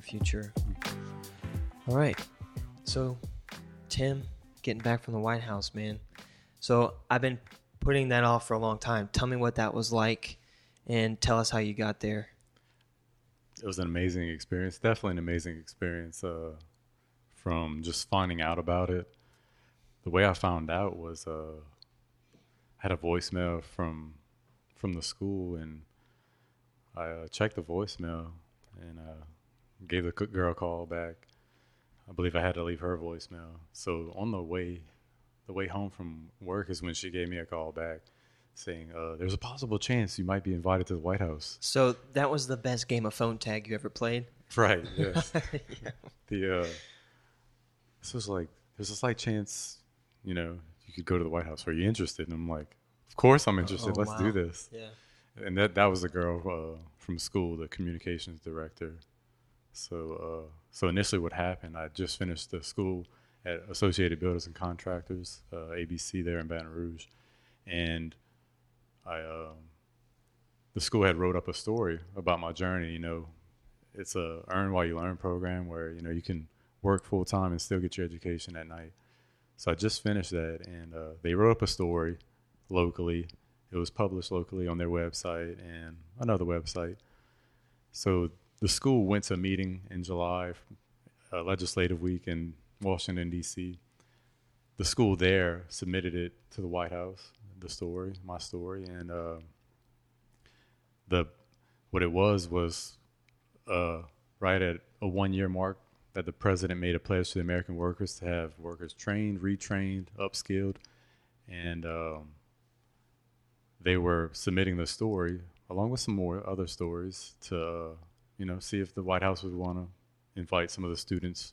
future. All right. So, Tim, getting back from the White House, man. So, I've been putting that off for a long time. Tell me what that was like and tell us how you got there. It was an amazing experience. Definitely an amazing experience uh, from just finding out about it. The way I found out was uh, I had a voicemail from from the school and I uh, checked the voicemail and uh, gave the cook girl a call back. I believe I had to leave her voicemail. So on the way, the way home from work is when she gave me a call back, saying, uh, "There's a possible chance you might be invited to the White House." So that was the best game of phone tag you ever played. Right. Yes. yeah. The uh, this was like, there's a slight chance, you know, you could go to the White House. Are you interested? And I'm like, of course I'm interested. Oh, Let's wow. do this. Yeah. And that that was the girl uh, from school, the communications director. So uh, so initially, what happened? I just finished the school at Associated Builders and Contractors, uh, ABC, there in Baton Rouge, and I um, the school had wrote up a story about my journey. You know, it's a earn while you learn program where you know you can work full time and still get your education at night. So I just finished that, and uh, they wrote up a story locally. It was published locally on their website and another website. So the school went to a meeting in July, a legislative week in Washington D.C. The school there submitted it to the White House, the story, my story, and uh, the what it was was uh, right at a one year mark that the president made a pledge to the American workers to have workers trained, retrained, upskilled, and um, they were submitting the story along with some more other stories to uh, you know see if the White House would want to invite some of the students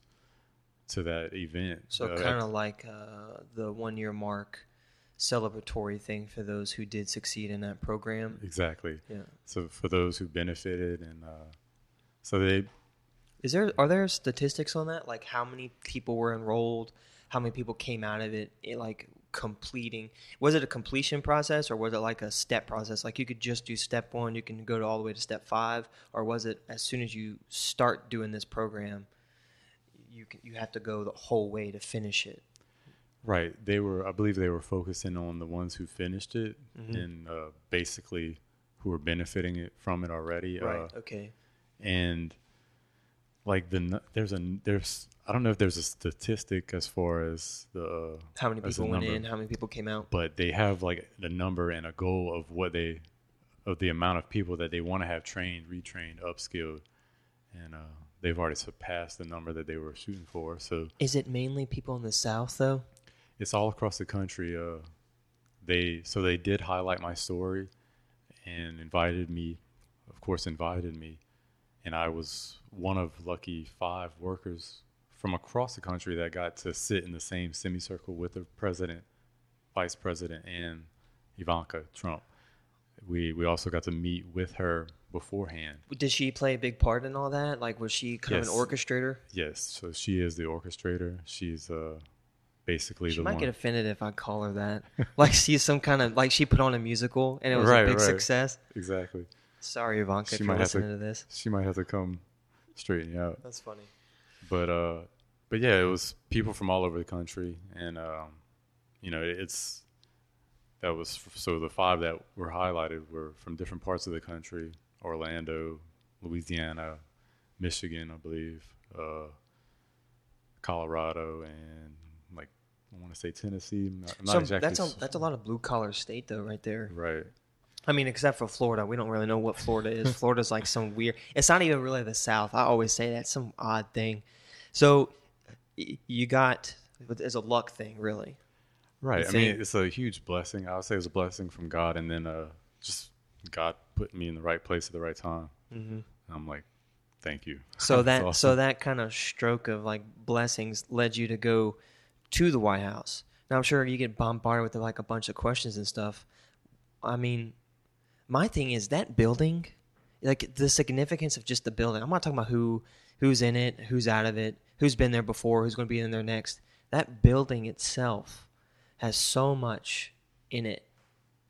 to that event. So uh, kind of like uh, the one year mark celebratory thing for those who did succeed in that program. Exactly. Yeah. So for those who benefited and uh, so they is there are there statistics on that like how many people were enrolled, how many people came out of it, it like completing was it a completion process or was it like a step process like you could just do step one you can go to all the way to step five or was it as soon as you start doing this program you can, you have to go the whole way to finish it. Right. They were, I believe, they were focusing on the ones who finished it mm-hmm. and uh, basically who were benefiting it from it already. Right. Uh, okay. And like the there's a there's I don't know if there's a statistic as far as the how many people went in, how many people came out, but they have like the number and a goal of what they of the amount of people that they want to have trained, retrained, upskilled, and uh, they've already surpassed the number that they were shooting for. So is it mainly people in the South though? It's all across the country. Uh, they so they did highlight my story and invited me, of course, invited me, and I was one of lucky five workers from across the country that got to sit in the same semicircle with the president, vice president, and Ivanka Trump. We we also got to meet with her beforehand. Did she play a big part in all that? Like, was she kind yes. of an orchestrator? Yes. So she is the orchestrator. She's uh, basically she the might one. get offended if I call her that. like she's some kind of like she put on a musical and it was right, a big right. success. Exactly. Sorry, Ivanka, she might listening to, to, this. She might have to come straighten you out. That's funny. But uh, but yeah, it was people from all over the country, and um, you know, it's that was so the five that were highlighted were from different parts of the country Orlando, Louisiana, Michigan, I believe, uh, Colorado, and like I want to say Tennessee. Not, so exactly that's a that's a lot of blue collar state though, right there. Right. I mean, except for Florida, we don't really know what Florida is. Florida's like some weird. It's not even really the South. I always say that's some odd thing. So you got it's a luck thing, really. Right. I mean, it's a huge blessing. I would say it's a blessing from God, and then uh, just God put me in the right place at the right time. Mm-hmm. I'm like, thank you. So that awesome. so that kind of stroke of like blessings led you to go to the White House. Now I'm sure you get bombarded with like a bunch of questions and stuff. I mean, my thing is that building, like the significance of just the building. I'm not talking about who who's in it, who's out of it, who's been there before, who's going to be in there next. That building itself has so much in it.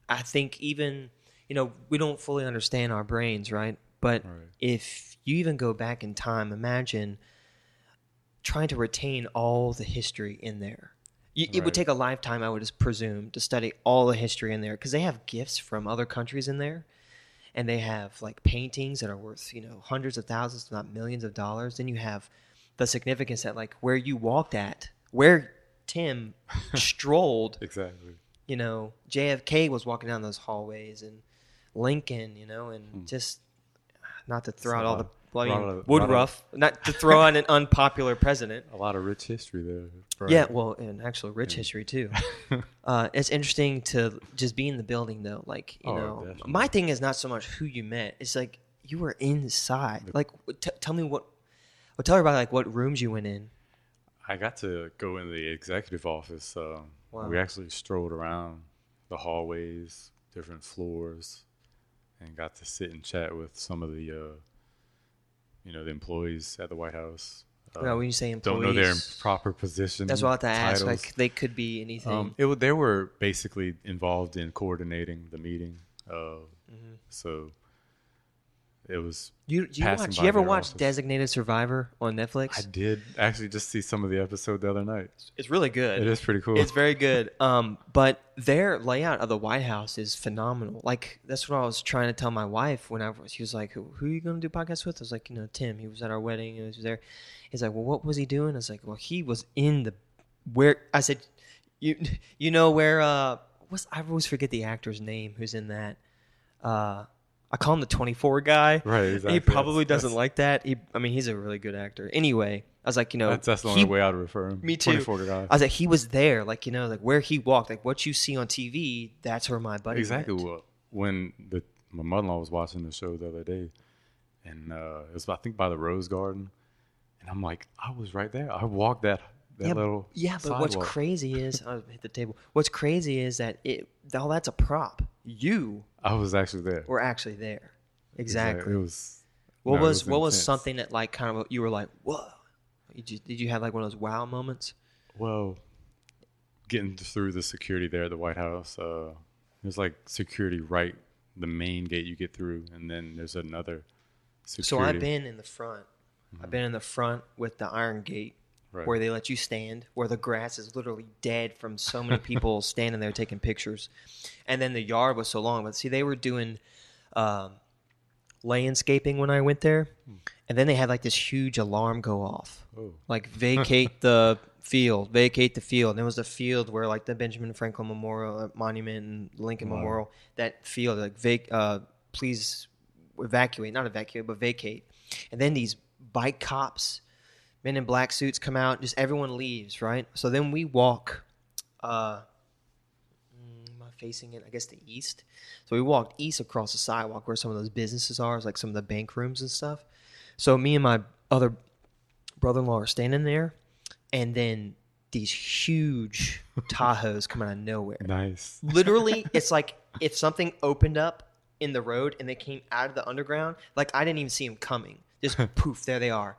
I think even you know, we don't fully understand our brains, right? But Right. if you even go back in time, imagine trying to retain all the history in there. You, It would take a lifetime, I would just presume, to study all the history in there because they have gifts from other countries in there, and they have like paintings that are worth you know hundreds of thousands, if not millions of dollars. Then you have the significance that like where you walked at, where Tim strolled Exactly. you know, JFK was walking down those hallways and Lincoln, you know, and just not to throw out all the bloody of- Woodruff, not to throw out an unpopular president. A lot of rich history there. Yeah, well, and actual rich Yeah. history too. Uh, it's interesting to just be in the building though. Like, you Oh, know, definitely. my thing is not so much who you met. It's like you were inside. Like, t- tell me what. Well, tell her about like what rooms you went in. I got to go in the executive office. Um, Wow. We actually strolled around the hallways, different floors, and got to sit and chat with some of the, uh, you know, the employees at the White House. Uh, when you say employees, don't know their proper position. that's what I have to ask. Like, they could be anything. Um, it, they were basically involved in coordinating the meeting. Uh, Mm-hmm. So it was. you do you watch? You ever watch. Designated Survivor on Netflix? I did actually just see some of the episode the other night. It's really good. It is pretty cool. It's very good. Um, but their layout of the White House is phenomenal. Like that's what I was trying to tell my wife when I was. She was like, "Who, who are you going to do podcast with?" I was like, "You know, Tim. He was at our wedding. He was there." He's like, "Well, what was he doing?" I was like, "Well, he was in the where." I said, "You, you know where? Uh, what's I always forget the actor's name who's in that. Uh, I call him the twenty four guy. Right, He probably That's- doesn't that's- like that. He, I mean, he's a really good actor. Anyway, I was like, you know, That's, that's the he- only way I'd refer him. me too. 24 guy. I was like, he was there, like you know, like where he walked, like what you see on TV. That's where my buddy. exactly went. when the my mother-in-law was watching the show the other day, and uh, it was I think by the Rose Garden, and I'm like, I was right there. I walked that that yeah, little yeah, but what's crazy is I hit the table. What's crazy is that it all that's a prop. You I was actually there. were actually there. Exactly. It was. what no, it was what was something that like kind of you were like, whoa? Did you, did you have like one of those wow moments? Well, getting through the security there at the White House, uh, there's like security right the main gate you get through, and then there's another security. So I've been in the front. I've been in the front with the iron gate Right. where they let you stand, where the grass is literally dead from so many people standing there taking pictures. And then the yard was so long. But see, they were doing um, landscaping when I went there. And then they had like this huge alarm go off Oh, like vacate the field, vacate the field. And it was the field where like the Benjamin Franklin Memorial uh, Monument and Lincoln Wow. Memorial, that field, like vac, uh, please evacuate, not evacuate, but vacate. And then these bike cops, men in black suits come out. Just everyone leaves, right? So then we walk. Uh, mm, am I facing it? I guess the east. So we walked east across the sidewalk where some of those businesses are, like some of the bank rooms and stuff. So me and my other brother-in-law are standing there, and then these huge Tahoes come out of nowhere. nice. Literally, it's like if something opened up in the road and they came out of the underground. Like I didn't even see them coming. Just poof, there they are.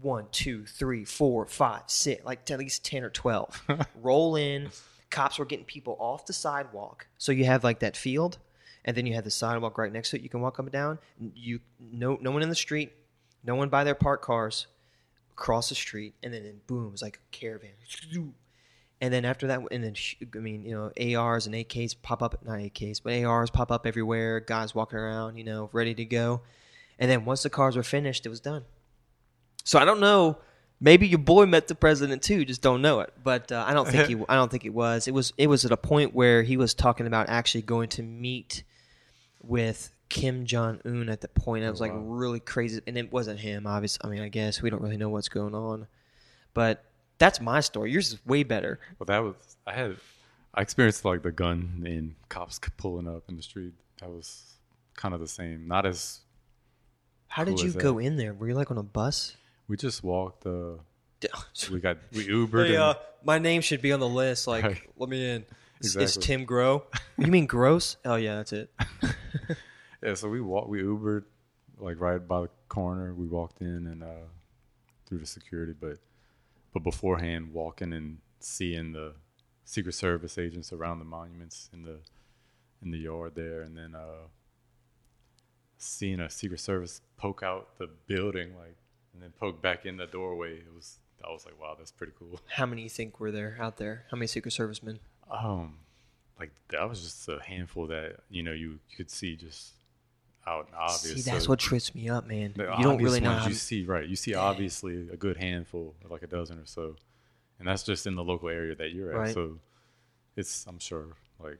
One, two, three, four, five, six, like at least ten or twelve. Roll in. Cops were getting people off the sidewalk. So you have like that field, and then you have the sidewalk right next to it. You can walk up and down. You no no one in the street, no one by their parked cars. Across the street, and then boom, it's like a caravan. And then after that, and then I mean, you know, ARs and AKs pop up, not AKs, but ARs pop up everywhere. Guys walking around, you know, ready to go. And then once the cars were finished, it was done. So I don't know. Maybe your boy met the president too, just don't know it. But uh, I don't think he. I don't think it was. It was. It was at a point where he was talking about actually going to meet with Kim Jong Un at the point. It was like wow. really crazy, and it wasn't him. Obviously, I mean, I guess we don't really know what's going on, but that's my story. Yours is way better. Well, that was I had I experienced like the gun and cops pulling up in the street. That was kind of the same. Not as How did you as that. go in there? Were you like on a bus? We just walked. Uh, we got we Ubered. Hey, and- uh, my name should be on the list. Like, Right. let me in. It's, it's Exactly. Tim Grow. you mean Gross? Oh yeah, that's it. yeah, so we walked. We Ubered like right by the corner. We walked in and uh, through the security, but but beforehand, walking and seeing the Secret Service agents around the monuments in the in the yard there, and then uh, seeing a Secret Service poke out the building, like, and then poke back in the doorway. It was. I was like, wow, that's pretty cool. How many you think were there out there? How many Secret Servicemen? Um, like that was just a handful that you know you could see just out and obvious. See, that's So what trips me up, man. You don't really know how. you see, right? You see Yeah. obviously a good handful, like a dozen or so, and that's just in the local area that you're at. Right. So it's, I'm sure, like.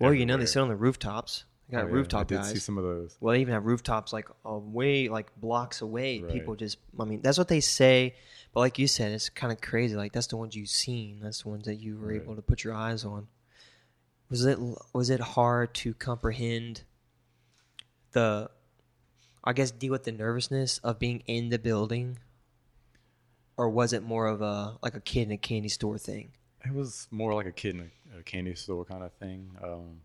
well, you know, they sit on the rooftops. They got Oh, yeah, rooftop I did guys. see some of those. well, they even have rooftops like away, like blocks away. Right. People just, I mean, that's what they say. But like you said, it's kind of crazy. Like that's the ones you've seen. That's the ones that you were Right. able to put your eyes on. Was it was it hard to comprehend the, I guess, deal with the nervousness of being in the building, or was it more of a like a kid in a candy store thing? It was more like a kid in a, a candy store kind of thing. Um,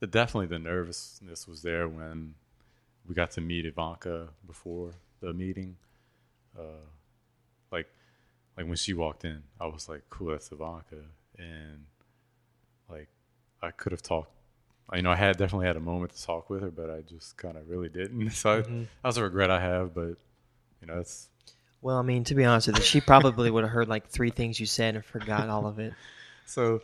the, definitely the nervousness was there when we got to meet Ivanka before the meeting. Uh, like, like when she walked in, I was like, "Cool, that's Ivanka," and like I could have talked. You know, I had definitely had a moment to talk with her, but I just kind of really didn't. So Mhm. I, that's a regret I have, but you know, it's Well, I mean, to be honest with you, she probably would have heard like three things you said and forgot all of it. So,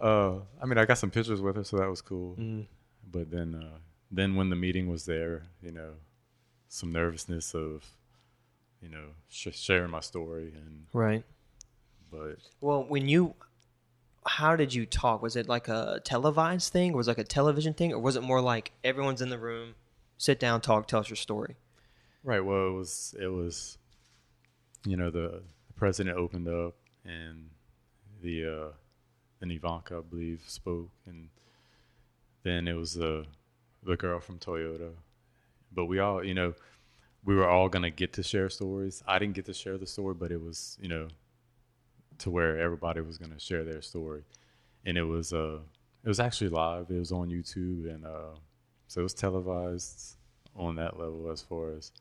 uh, I mean, I got some pictures with her, so that was cool. Mm. But then, uh, then when the meeting was there, you know, some nervousness of, you know, sh- sharing my story, and Right. but Well, when you, how did you talk? Was it like a televised thing? Was it like a television thing, or was it more like everyone's in the room, sit down, talk, tell us your story? right, well, it was it was, you know, the, the president opened up, and the uh, then Ivanka, I believe, spoke, and then it was the the girl from Toyota, but we all, you know, we were all gonna get to share stories. I didn't get to share the story, but it was, you know, to where everybody was gonna share their story, and it was uh, it was actually live. It was on YouTube, and uh, so it was televised on that level as far as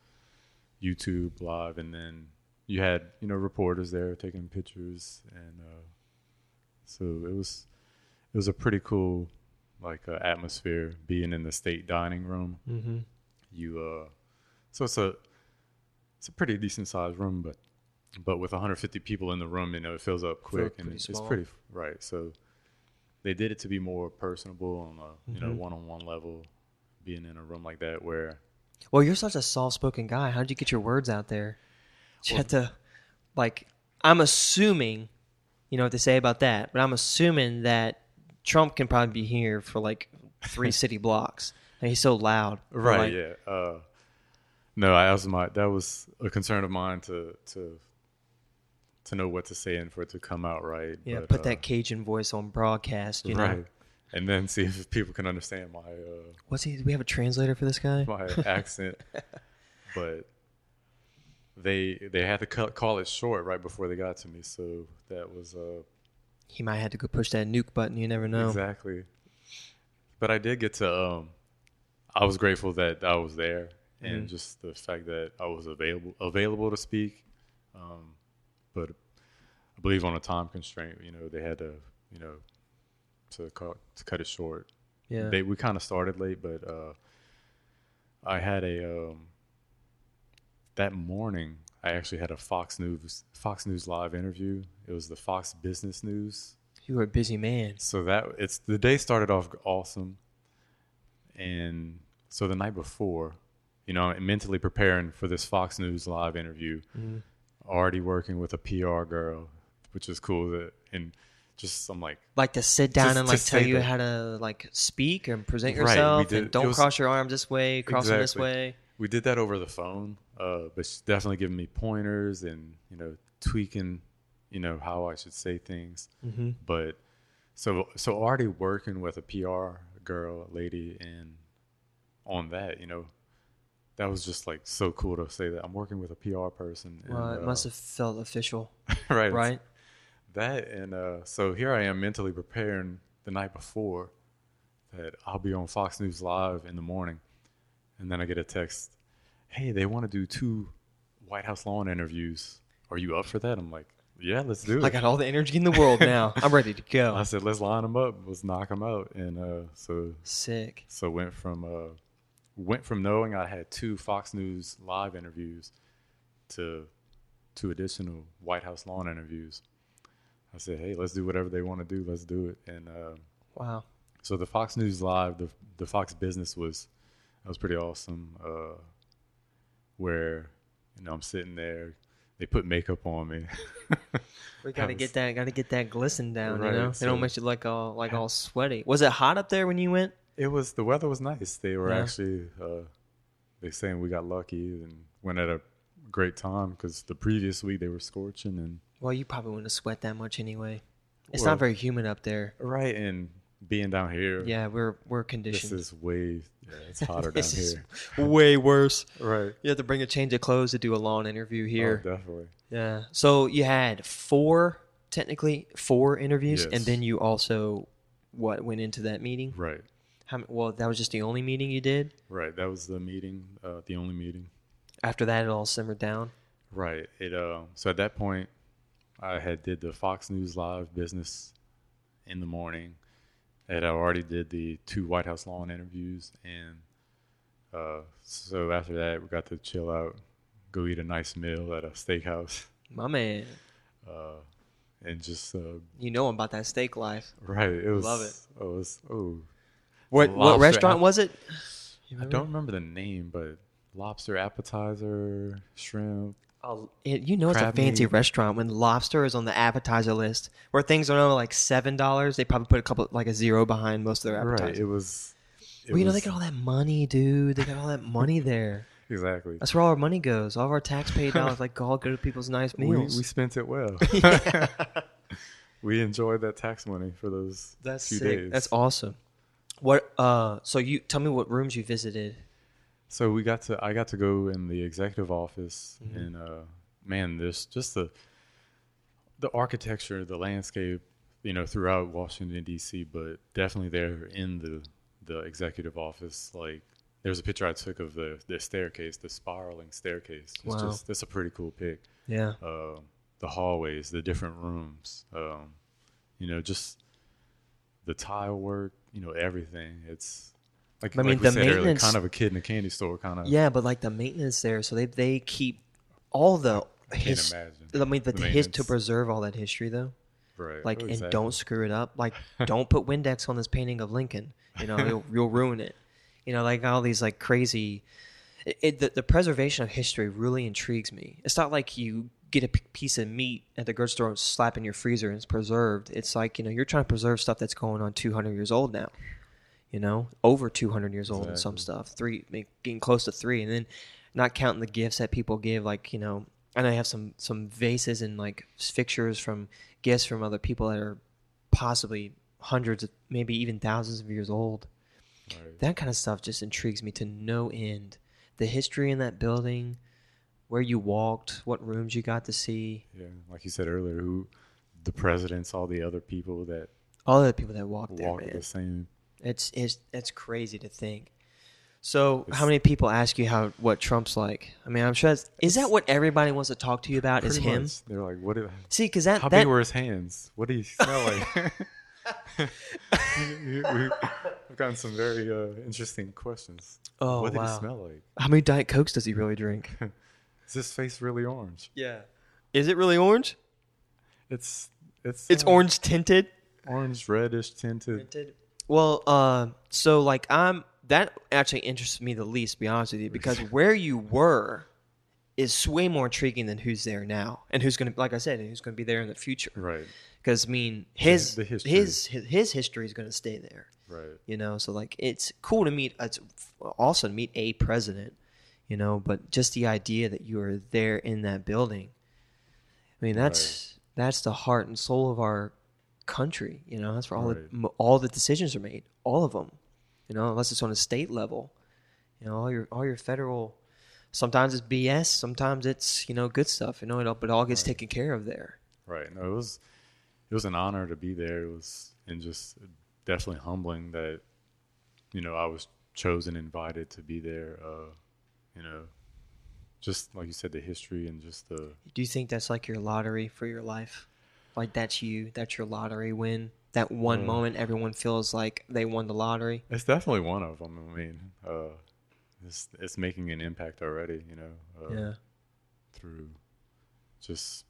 YouTube live, and then you had you know reporters there taking pictures, and uh, so it was it was a pretty cool like uh, atmosphere being in the state dining room Mm-hmm. you uh so it's a it's a pretty decent sized room but but with 150 people in the room you know it fills up quick and it's, it's pretty right so they did it to be more personable on a you know Mhm. one-on-one level being in a room like that where Well, you're such a soft-spoken guy. How did you get your words out there? Did you Well- had to, like, I'm assuming, you know what to say about that, but I'm assuming that Trump can probably be here for like three city blocks. And he's so loud. Right like, yeah uh no I was my that was a concern of mine to to to know what to say and for it to come out right Yeah, but, put uh, that Cajun voice on broadcast. You know, right and then see if people can understand my uh what's he? Do we have a translator for this guy? my accent, but they they had to cut, call it short right before they got to me. So that was uh, He might have to go push that nuke button. You never know. exactly. But I did get to. Um, I was grateful that I was there, and Mhm. just the fact that I was available available to speak. Um, but I believe on a time constraint, you know, they had to, you know, to cut to cut it short. Yeah. They we kind of started late, but uh, I had a um, that morning. I actually had a Fox News Fox News live interview. It was the Fox Business News. you were a busy man. So that it's the day started off awesome, and so the night before, you know, I'm mentally preparing for this Fox News live interview. Mhm. Already working with a PR girl, which is cool. That and just I'm like, Like to sit down and like tell you that- how to like speak and present Right, yourself, did- and don't was- cross your arms this way, cross them this way. we did that over the phone, uh, but she's definitely giving me pointers and you know tweaking, you know how I should say things. Mm-hmm. But so so already working with a PR girl, lady, and on that, you know, that was just like so cool to say that I'm working with a PR person. Well, and, it uh, must have felt official, right, right? That and uh, so here I am mentally preparing the night before that I'll be on Fox News Live in the morning, and then I get a text, "Hey, they want to do two White House lawn interviews. Are you up for that?" I'm like, "Yeah, let's do it." I got all the energy in the world now. I'm ready to go. I said, "Let's line them up. Let's knock them out." And uh, so Sick. so went from uh, went from knowing I had two Fox News live interviews to two additional White House lawn interviews. I said, "Hey, let's do whatever they want to do. Let's do it." And uh, Wow. so the Fox News live, the the Fox Business was that was pretty awesome. Uh, where you know I'm sitting there, they put makeup on me. We gotta was- get that. Gotta get that glisten down. Right, you know, it so- don't make you like all like all sweaty. Was it hot up there when you went? It was the weather was nice. They were Yeah. actually uh, they saying we got lucky and went at a great time because the previous week they were scorching and Well, you probably wouldn't sweat that much anyway. It's Well- not very humid up there. right and being down here. Yeah, we're we're conditioned. this is way yeah, it's hotter down is here. way worse. Right. You have to bring a change of clothes to do a long interview here. Oh, definitely. Yeah. So you had four, technically four interviews, Yes. and then you also what went into that meeting? Right. How, well, that was just the only meeting you did. Right. That was the meeting, uh, the only meeting. After that, it all simmered down. Right. It uh, so at that point, I had did the Fox News Live business in the morning, and I already did the two White House lawn interviews, and uh, so after that, we got to chill out, go eat a nice meal at a steakhouse, My man, uh, and just uh, you know about that steak life. right. It was Love it. Oh, it was oh. What what restaurant app- was it? I don't remember the name, but lobster appetizer, shrimp. It, you know it's a fancy meat. restaurant when lobster is on the appetizer list, where things are only like seven dollars. They probably put a couple like a zero behind most of their Right. appetizers. It was. it well, you know they got all that money, dude. They got all that money there. exactly. That's where all our money goes. All of our tax paid dollars like all go to people's nice we, meals. we spent it well. We enjoyed that tax money for those That's few sick. days. That's awesome. What? Uh, so you tell me what rooms you visited. So we got to I got to go in the executive office Mhm. and uh man, this just the the architecture, the landscape, you know, throughout Washington DC, but definitely there in the the executive office like there's a picture I took of the the staircase, the spiraling staircase. It's Wow. just that's a pretty cool pic. Yeah. uh, the hallways, the different rooms, um, you know, just the tile work, you know, everything. It's like, I mean, like the said maintenance- kind of a kid in a candy store, kind of. Yeah, but like the maintenance there, so they they keep all the I can't his. imagine. I mean, the the his to preserve all that history though. right. like Oh, and don't screw it up like don't put windex on this painting of lincoln you know you'll, you'll ruin it you know like all these like crazy it, it, the, the preservation of history really intrigues me it's not like you get a p- piece of meat at the grocery store and slap in your freezer and it's preserved it's like you know you're trying to preserve stuff that's going on 200 years old now you know over 200 years old in some stuff three getting close to three and then not counting the gifts that people give like you know and i have some some vases and like fixtures from gifts from other people that are possibly hundreds of maybe even thousands of years old Right. that kind of stuff just intrigues me to no end the history in that building where you walked what rooms you got to see Yeah, like you said earlier, who the presidents, all the other people that all the people that walked there man the same. It's it's it's crazy to think. So, how many people ask you how what Trump's like? I mean, I'm sure that's, is that what everybody wants to talk to you about? Is him? much. They're like, what? Did, See, because that how that big were his hands? What did he smell like? we, we, have gotten some very uh, interesting questions. oh what did wow, he smell like? how many diet cokes does he really drink? Is his face really orange? yeah, is it really orange? It's it's It's uh, orange tinted. orange reddish tinted. Tinted. Well, uh, so like I'm that actually interests me the least. To be honest with you, because where you were is way more intriguing than who's there now and who's going to, like I said, who's going to be there in the future. Right, Because I mean, his the history. his his his history is going to stay there. right. You know, so like it's cool to meet. It's also to meet a president. You know, but just the idea that you are there in that building. I mean, that's that's the heart and soul of our country. You know, that's where all Right. the all the decisions are made. All of them. You know, unless it's on a state level. You know, all your all your federal. Sometimes it's BS. Sometimes it's you know good stuff. You know, it all, but it all gets Right. taken care of there. Right. No, it was it was an honor to be there. It was and just definitely humbling that you know I was chosen, invited to be there. Uh, you know, just like you said, the history and just the Do you think that's like your lottery for your life? Like that's you, that's your lottery win. That one Uh, moment everyone feels like they won the lottery. it's definitely one of them. I mean, uh, it's it's making an impact already. You know, uh, Yeah. through just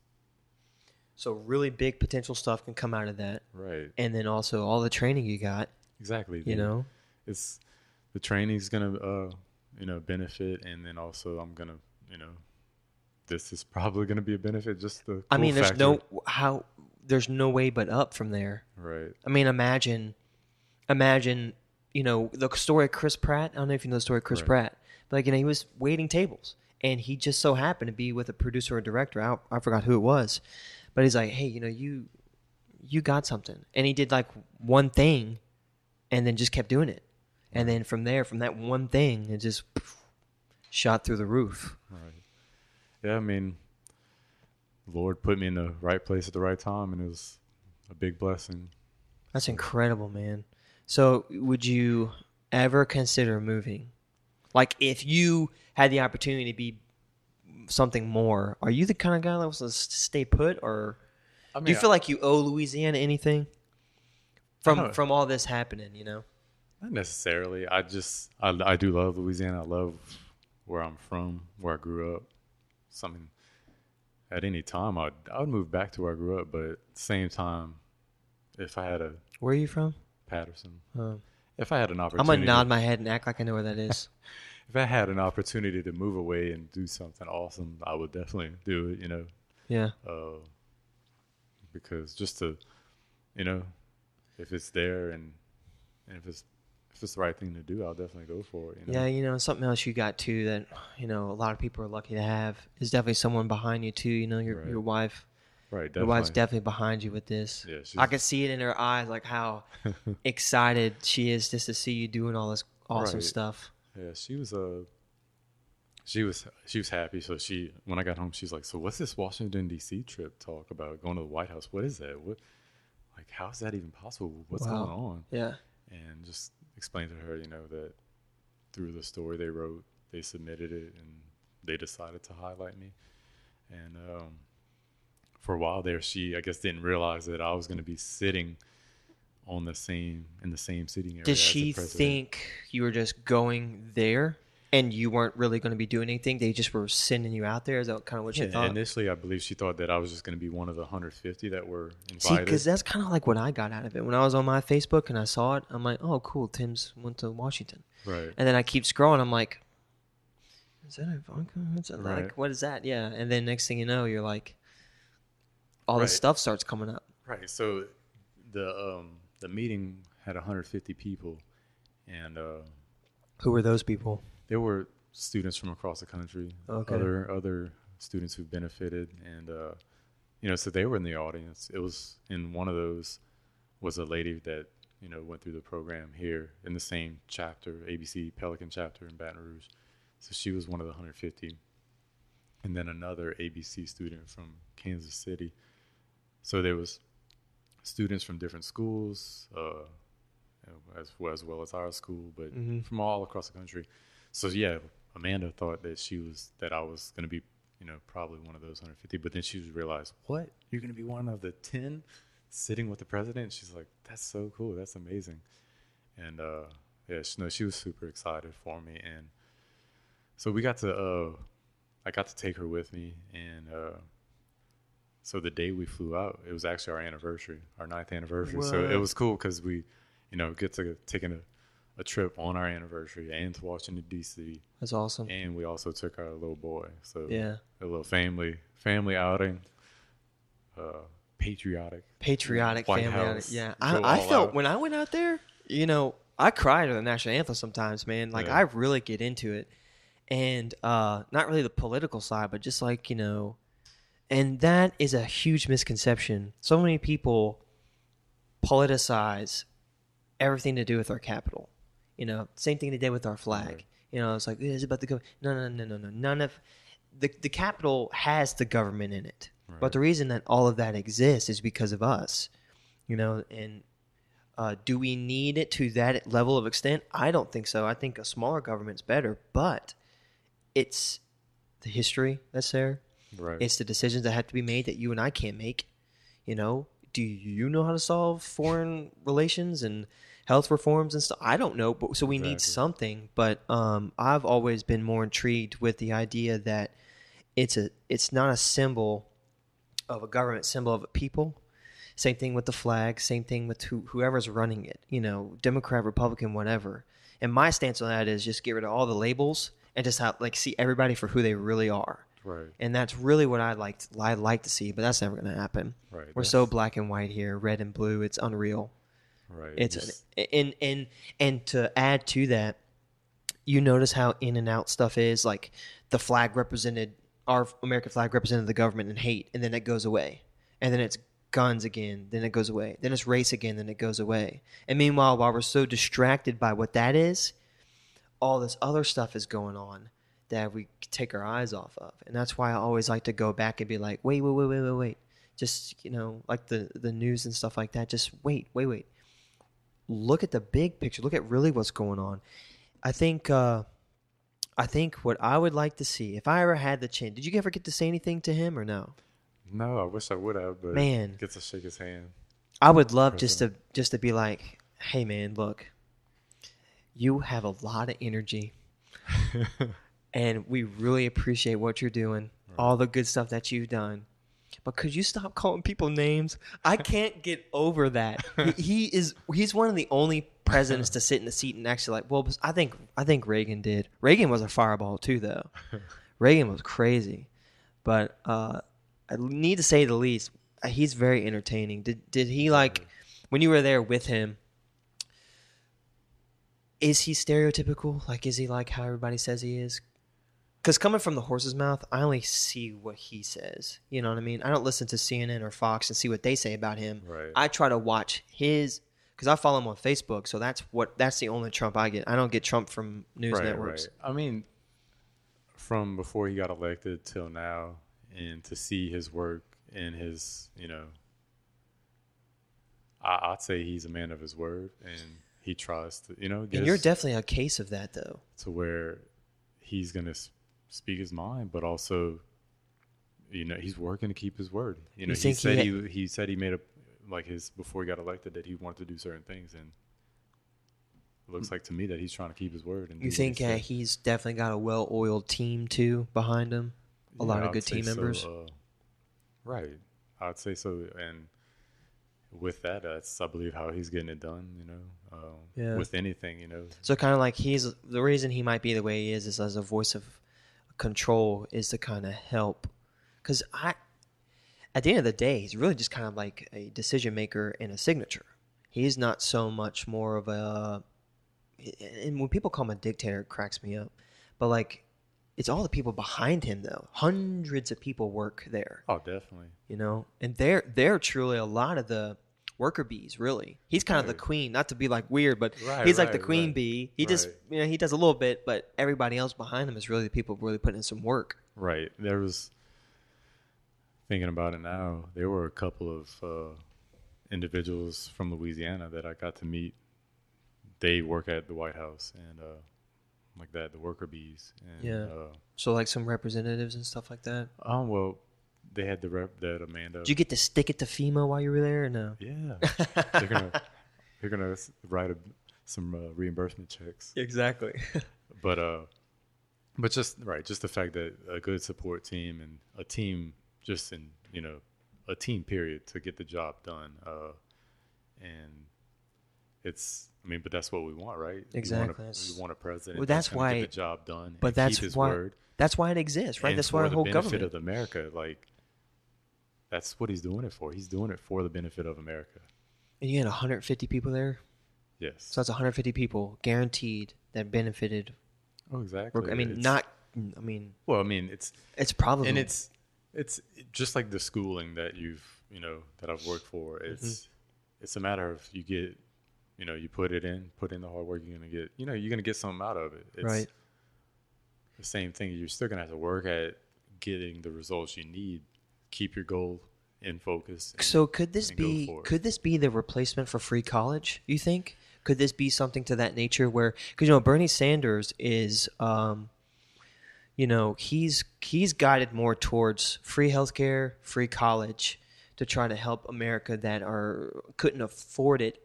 So really big potential stuff can come out of that, right, and then also all the training you got. exactly. You know. it's the training's gonna uh you know benefit, and then also I'm gonna you know this is probably gonna be a benefit. Just the I mean, there's factor. no how. There's no way but up from there. right. I mean, imagine, imagine, you know, the story of Chris Pratt. I don't know if you know the story of Chris Right. Pratt, but like, you know, he was waiting tables, and he just so happened to be with a producer or director. I, I forgot who it was, but he's like, hey, you know, you, you got something, and he did like one thing, and then just kept doing it, and then from there, from that one thing, it just shot through the roof. Right. Yeah, I mean, Lord put me in the right place at the right time, and it was a big blessing. That's incredible, man. So, would you ever consider moving? Like, if you had the opportunity to be something more, are you the kind of guy that wants to stay put, or I do you feel like you owe Louisiana anything from from all this happening? You know, not necessarily? I just I, I do love Louisiana. I love where I'm from, where I grew up. Something at any time I'd I would move back to where I grew up, but at the same time, if I had a where are you from? Patterson, Um, if I had an opportunity. I'm gonna nod my head and act like I know where that is. if I had an opportunity to move away and do something awesome, I would definitely do it. You know, yeah, uh, because just to, you know, if it's there and, and if it's if it's the right thing to do, I'll definitely go for it. You know? yeah. You know, something else you got too that you know a lot of people are lucky to have is definitely someone behind you too. You know, your Right. your wife. right. Your wife's definitely behind you with this. Yeah, she's- I could see it in her eyes, like how excited she is just to see you doing all this awesome Right. stuff. Yeah, she was uh she was she was happy. So she when I got home, she's like, "So what's this Washington D.C. trip talk about? Going to the White House? What is that? What like how is that even possible? What's Wow. going on?" Yeah, And just explained to her, you know, that through the story they wrote, they submitted it, and they decided to highlight me. And um, for a while there, she I guess didn't realize that I was going to be sitting on the same in the same sitting area. did as the she think you were just going there and you weren't really going to be doing anything? They just were sending you out there. Is that kind of what she Yeah, thought? initially, I believe she thought that I was just going to be one of the 150 that were invited. See, because that's kind of like what I got out of it when I was on my Facebook and I saw it. I'm like, oh, cool. Tim's went to Washington, right. and then I keep scrolling. I'm like, is that Ivanka? Is that like what is that? Yeah, and then next thing you know, you're like, all this stuff starts coming up. Right. So the um, the meeting had 150 people, and uh, Who were those people? There were students from across the country, Okay. other other students who benefited, and uh, you know, so they were in the audience. It was in one of those was a lady that you know went through the program here in the same chapter, ABC Pelican chapter in Baton Rouge. So she was one of the 150, and then another ABC student from Kansas City. So there was students from different schools, uh, as well as well as our school, but Mhm. from all across the country. So yeah, Amanda thought that she was that I was going to be, you know, probably one of those 150. But then she realized, what? You're going to be one of the 10 sitting with the president? She's like, that's so cool. That's amazing. And uh, yeah, she, no, she was super excited for me. And so we got to, uh, I got to take her with me, and uh, so the day we flew out, it was actually our anniversary, our ninth anniversary. So it was cool because we, you know, get to taking a, a trip on our anniversary and to Washington D.C. That's awesome. and we also took our little boy. So Yeah, a little family family outing, uh, patriotic. patriotic White family. outing. Yeah, I, I felt out. when I went out there, you know, I cried to the national anthem sometimes, man. Like Yeah. I really get into it, and uh, not really the political side, but just like you know, and that is a huge misconception. So many people politicize everything to do with our capital. You know, same thing they did with our flag. Right. You know, it's like it's about the go. No, no, no, no, no. None of the the capital has the government in it. But the reason that all of that exists is because of us. You know, and uh, do we need it to that level of extent? I don't think so. I think a smaller government's better, but it's the history that's there. Right. It's the decisions that have to be made that you and I can't make. You know, do you know how to solve foreign relations and health reforms and stuff. I don't know, but so we need something. But um, I've always been more intrigued with the idea that it's a it's not a symbol of a government, symbol of a people. Same thing with the flag. Same thing with who, whoever's running it. You know, Democrat, Republican, whatever. And my stance on that is just get rid of all the labels and just have like see everybody for who they really are. Right. And that's really what I like I like to see, but that's never going to happen. Right. We're so black and white here, red and blue. It's unreal. Right. It's and and and to add to that, you notice how in and out stuff is. Like the flag represented our American flag represented the government and hate, and then it goes away, and then it's guns again, then it goes away, then it's race again, then it goes away. And meanwhile, while we're so distracted by what that is, all this other stuff is going on that we take our eyes off of, and that's why I always like to go back and be like, wait, wait, wait, wait, wait, wait. Just you know, like the the news and stuff like that. Just wait, wait, wait look at the big picture. Look at really what's going on. I think uh, I think what I would like to see if I ever had the chance. Did you ever get to say anything to him or no? no, I wish I would have, but Man. get to shake his hand. I would love just to just to be like, hey man, look, you have a lot of energy, and we really appreciate what you're doing, all the good stuff that you've done. But could you stop calling people names? I can't get over that. He, he is he's one of the only presidents to sit in the seat and actually like. Well, I think I think Reagan did. Reagan was a fireball too, though. Reagan was crazy, but uh, I need to say the least. uh, He's very entertaining. Did did he like when you were there with him? Is he stereotypical? Like, is he like how everybody says he is? Because coming from the horse's mouth, I only see what he says. You know what I mean? I don't listen to CNN or Fox and see what they say about him. Right. I try to watch his because I follow him on Facebook, so that's what that's the only Trump I get. I don't get Trump from news right, networks. right. I mean, from before he got elected till now, and to see his work and his, you know, I, I'd say he's a man of his word, and he tries to, you know, get And you're definitely a case of that, though. to where he's gonna speak his mind, but also, you know, he's working to keep his word. You know, he think he said ha- he he said he made a like his before he got elected that he wanted to do certain things, and it looks like to me that he's trying to keep his word. And You think he uh, he's definitely got a well-oiled team too behind him? A lot of I'd good team so, members. uh, right. I'd say so. And with that, that's, I believe, how he's getting it done, you know, um, Yeah. with anything, you know. So kind of like he's the reason he might be the way he is is as a voice of control is to kind of help. Because I, at the end of the day, he's really just kind of like a decision maker and a signature. He's not so much more of a. And when people call him a dictator, it cracks me up. But like, it's all the people behind him though. Hundreds of people work there. Oh, definitely. you know and they're they're truly a lot of the worker bees really he's kind of the queen not to be like weird but Right, he's like the queen right. bee he just you know he does a little bit but everybody else behind him is really the people really putting in some work Right. There was, thinking about it now, there were a couple of uh, individuals from Louisiana that I got to meet. They work at the White House and uh, like that, the worker bees. And, Yeah. Uh, so like some representatives and stuff like that oh, well, they had the rep that Amanda. did you get to stick it to fema while you were there or no Yeah, they're gonna they're gonna write a, some uh, reimbursement checks, exactly but uh, but just right, just the fact that a good support team and a team, just in you know, a team period to get the job done, uh, and it's I mean, but that's what we want, right? We want Exactly. a, we want a president. Well, that's, that's why- get the job done, but and that's keep his why word, that's why it exists right and that's why the the whole benefit government of America. Like that's what he's doing it for. He's doing it for the benefit of America. and you had 150 people there Yes. so that's 150 people guaranteed that benefited oh, exactly. i mean It's- not i mean Well, I mean, it's it's probably and it's it's just like the schooling that you've you know that I've worked for. Mm-hmm. It's it's a matter of you get you know you put it in, put in the hard work. You're gonna get you know you're gonna get something out of it. It's Right. The same thing. You're still gonna have to work at getting the results you need. Keep your goal in focus. and- So could this be could this be the replacement for free college? You think? Could this be something to that nature where because you know Bernie Sanders is, um, you know, he's he's guided more towards free healthcare, free college to try to help America that are couldn't afford it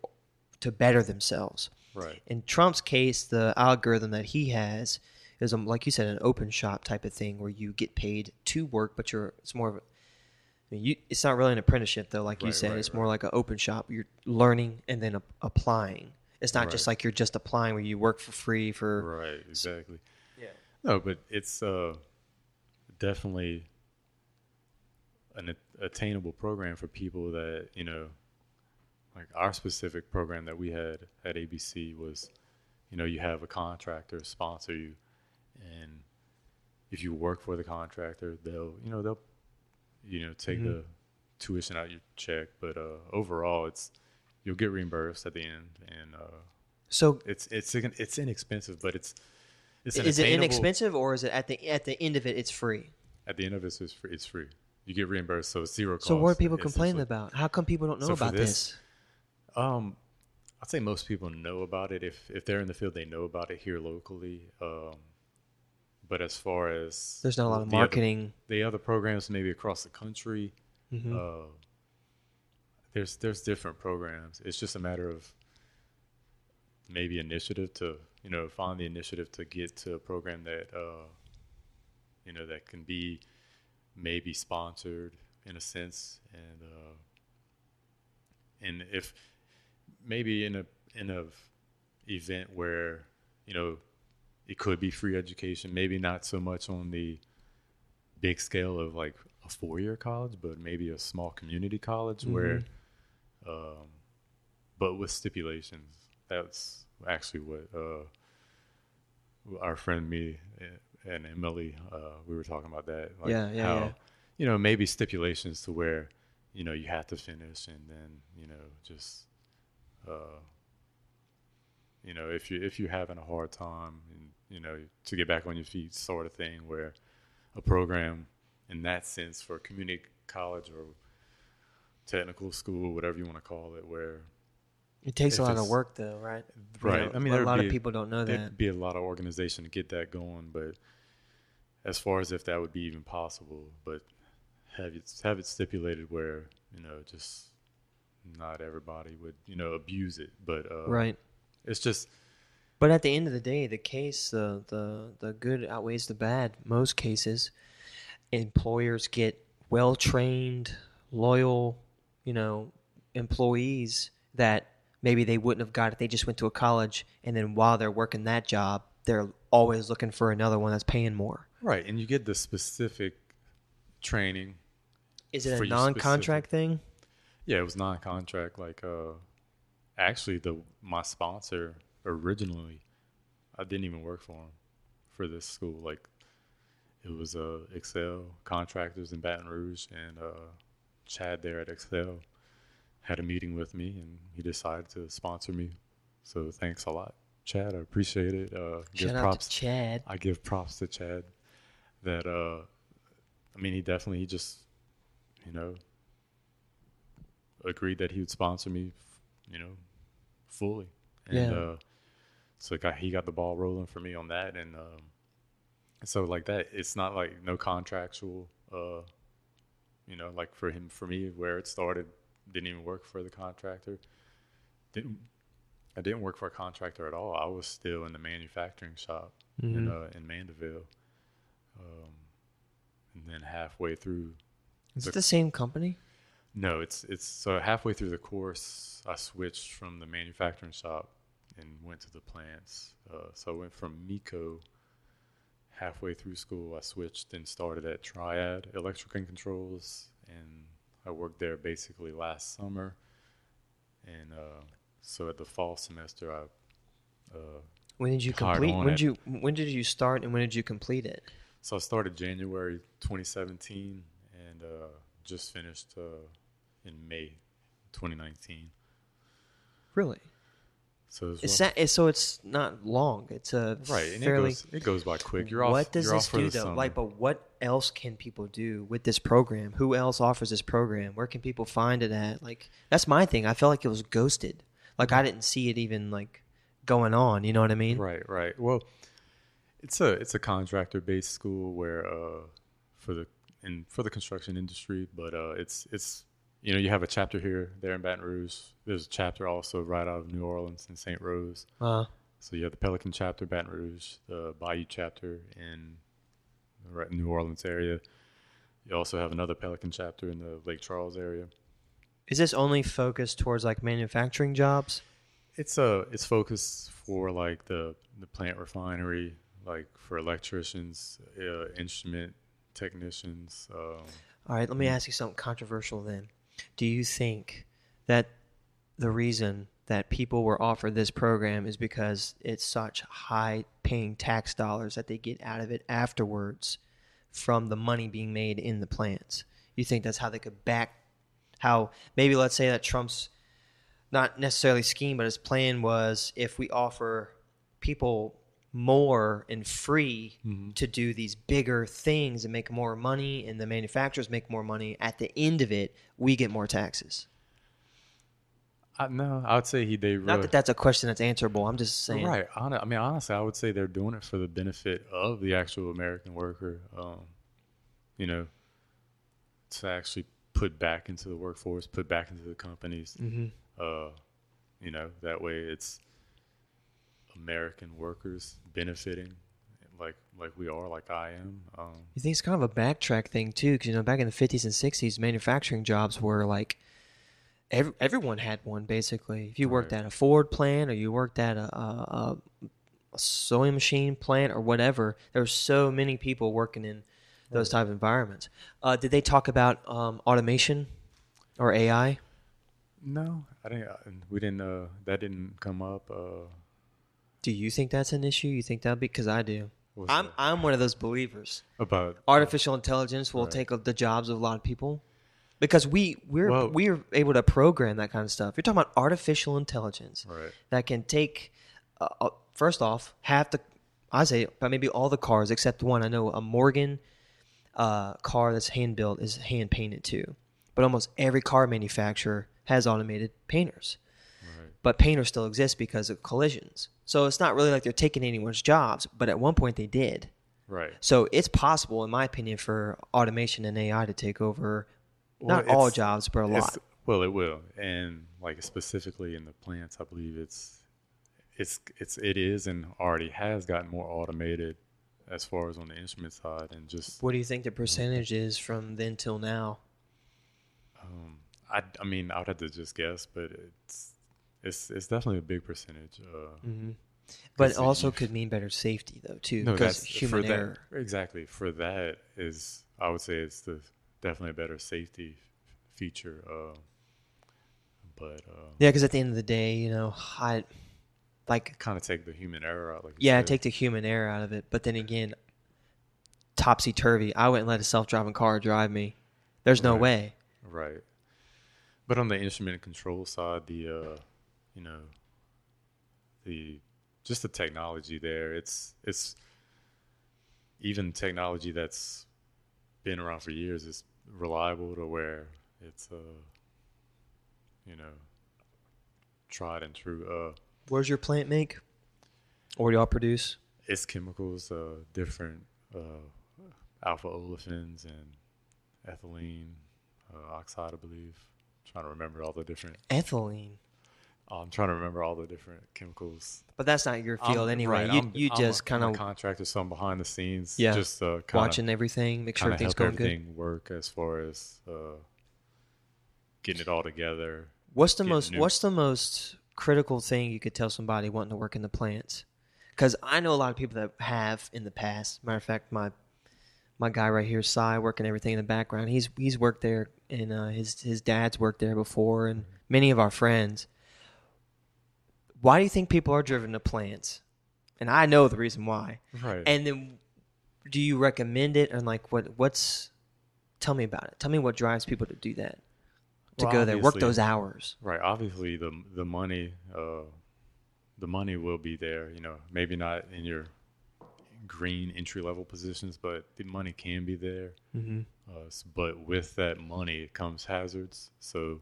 to better themselves. Right. In Trump's case, the algorithm that he has is, um, like you said, an open shop type of thing where you get paid to work, but you're it's more of a I mean, you, it's not really an apprenticeship though, like you Right, said. right, it's right. more like an open shop. You're learning and then a- applying. It's not just like you're just applying where you work for free for. Right. Exactly. Yeah. No, but it's uh, definitely an attainable program for people that you know, like our specific program that we had at ABC was, you know, you have a contractor sponsor you, and if you work for the contractor, they'll you know they'll you know take Mhm. the tuition out your check, but uh, overall it's you'll get reimbursed at the end, and uh, So it's it's it's inexpensive, but it's it's is it inexpensive or is it at the at the end of it it's free? At the end of it, it's free. It's free. You get reimbursed, so it's zero cost. So what are people complaining about? How come people don't know So about this- this? Um, I'd say most people know about it. If if they're in the field, they know about it here locally. Um, but as far as There's not a lot of the other- marketing. the other programs, maybe across the country, Mhm. uh, there's there's different programs. It's just a matter of maybe initiative to you know find the initiative to get to a program that uh, you know that can be maybe sponsored in a sense, and uh, and if maybe in a in a event where you know it could be free education, maybe not so much on the big scale of like a four year college, but maybe a small community college where, um, but with stipulations. That's actually what uh, our friend me and Emily uh, we were talking about that. Like Yeah, yeah, how, yeah. You know, maybe stipulations to where you know you have to finish, and then you know just. Uh, you know, if you if you're having a hard time, and you know, to get back on your feet, sort of thing, where a program in that sense for community college or technical school, whatever you want to call it, where It takes a lot of work though, right? You right. know, I mean, a lot of people don't know that. there'd be a lot of organization to get that going, but as far as if that would be even possible, but have it have it stipulated where you know just not everybody would you know abuse it, but uh, Right. It's just But at the end of the day, the case, the the the good outweighs the bad. Most cases, employers get well trained, loyal, you know, employees that maybe they wouldn't have got if they just went to a college and then while they're working that job, they're always looking for another one that's paying more. right, and you get the specific training Is it a non-contract thing? Yeah, it was non-contract. Like, uh, actually, the my sponsor originally, I didn't even work for him for this school. Like, it was uh, Excel contractors in Baton Rouge, and uh, Chad there at Excel had a meeting with me, and he decided to sponsor me. So thanks a lot, Chad. I appreciate it. Uh, give props. to Chad. I give props to Chad. That uh, I mean, he definitely he just, you know, agreed that he would sponsor me, you know, fully. And Yeah. uh, so got, he got the ball rolling for me on that, and um, so like that, it's not like no contractual, uh, you know, like for him for me where it started, didn't even work for the contractor. Didn't I didn't work for a contractor at all. I was still in the manufacturing shop in Mhm. uh, in Mandeville, um, and then halfway through Is the- it the same company? No, it's it's so halfway through the course, I switched from the manufacturing shop and went to the plants. Uh, so I went from Mico. Halfway through school, I switched and started at Triad Electric and Controls, and I worked there basically last summer. And uh, so at the fall semester, I uh, When did you complete? When did you when did you start and when did you complete it? so I started January 2017 and uh, just finished uh, in May 2019. Really? So it's It's rough. that, so it's not long. It's a right, and fairly. it goes it goes by quick. You're off. what does you're this off do though? summer. Like, but what else can people do with this program? Who else offers this program? Where can people find it at? Like, that's my thing. I felt like it was ghosted. Like I didn't see it even like going on. You know what I mean? Right, right. Well, it's a it's a contractor based school where uh for the and for the construction industry, but uh it's it's you know, you have a chapter here, there in Baton Rouge. There's a chapter also right out of New Orleans in St. Rose. Uh, So you have the Pelican chapter, Baton Rouge, the Bayou chapter in the right- New Orleans area. You also have another Pelican chapter in the Lake Charles area. is this only focused towards like manufacturing jobs? It's uh it's focused for like the the plant refinery, like for electricians, uh, instrument technicians. Um, All right, let me ask you something controversial then. Do you think that the reason that people were offered this program is because it's such high paying tax dollars that they get out of it afterwards from the money being made in the plants? You think that's how they could back how maybe let's say that Trump's not necessarily scheme, but his plan was if we offer people more and free to do these bigger things and make more money, and the manufacturers make more money, at the end of it, we get more taxes. I, no, I would say he they Not that that's a question that's answerable. I'm just saying. right. hon- I mean, honestly, I would say they're doing it for the benefit of the actual American worker. Um, you know, to actually put back into the workforce, put back into the companies. hmm uh, you know that way it's American workers benefiting like like we are like I am um, You think it's kind of a backtrack thing too, because you know back in the 50s and 60s, manufacturing jobs were like every, everyone had one basically. If you worked Right. at a Ford plant or you worked at a, a, a sewing machine plant or whatever, there were so many people working in those type of environments. Uh, did they talk about um, automation or AI? no I didn't uh, we didn't uh, that didn't come up uh, Do you think that's an issue? You think that because I do. What's I'm that? I'm one of those believers. about artificial intelligence will Right. take the jobs of a lot of people because we we're we're able to program that kind of stuff. You're talking about artificial intelligence right that can take uh, uh, first off half the I say but maybe all the cars except one. I know a Morgan uh, car that's hand built is hand painted too, but almost every car manufacturer has automated painters. But painters still exist because of collisions. So it's not really like they're taking anyone's jobs, but at one point they did. right So it's possible, in my opinion, for automation and AI to take over Well, not all jobs, but a lot. well it will and like specifically in the plants I believe it's it's it's it is and already has gotten more automated as far as on the instrument side and just What do you think the percentage is from then till now? Um, I, I mean, I would have to just guess, but it's it's it's definitely a big percentage. Uh, hmm But also could mean better safety though too, no, that's human for error. that exactly for that is I would say it's the definitely a better safety feature. Uh, but uh, Yeah, because at the end of the day, you know, I like kind of take the human error out. Like yeah, take the human error out of it. But then again, topsy turvy. I wouldn't let a self driving car drive me. There's no Right. way. right. But on the instrument control side, the uh, you know the just the technology there, it's it's even technology that's been around for years is reliable to where it's uh you know tried and true. Uh, Where's your plant make? Or do y'all produce? it's chemicals, uh, different uh, alpha olefins and ethylene uh, oxide, I believe. trying to remember all the different. Ethylene. Oh, I'm trying to remember all the different chemicals. But that's not your field I'm- anyway. right, you I'm- you I'm just kind of a contractor, so I'm behind the scenes. Yeah. just uh, kinda, watching everything, make sure everything's help going good. work as far as uh, getting it all together. What's the most new- What's the most critical thing you could tell somebody wanting to work in the plants? Because I know a lot of people that have in the past. Matter of fact, my my guy right here, Cy, working everything in the background. He's he's worked there, and uh, his his dad's worked there before, and many of our friends. Why do you think people are driven to plants? And I know the reason why. Right. And then, do you recommend it, and like what what's? Tell me about it. Tell me what drives people to do that. To Well, go there, work those hours. Right. Obviously, the the money, uh, the money will be there. You know, maybe not in your green entry level positions, but the money can be there. Mm-hmm. Uh, but with that money comes hazards. So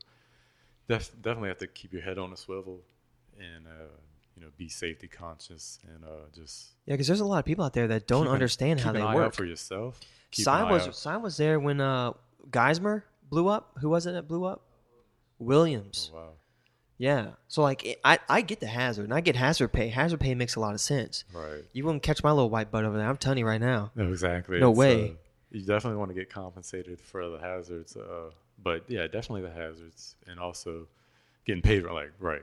def- definitely have to keep your head on a swivel and uh, you know be safety conscious and uh, just Yeah, because there's a lot of people out there that don't keep an- understand how keep they an eye work. out for yourself. Keep Cy was out- Cy was there when uh, Geismar blew up. Who was it that blew up? Williams. Oh, wow. Yeah. So like it, I I get the hazard and I get hazard pay. Hazard pay makes a lot of sense. Right. You wouldn't catch my little white butt over there. I'm telling you right now. No, exactly. No It's, way. uh, you definitely want to get compensated for the hazards, uh, but yeah, definitely the hazards, and also getting paid. Like, right,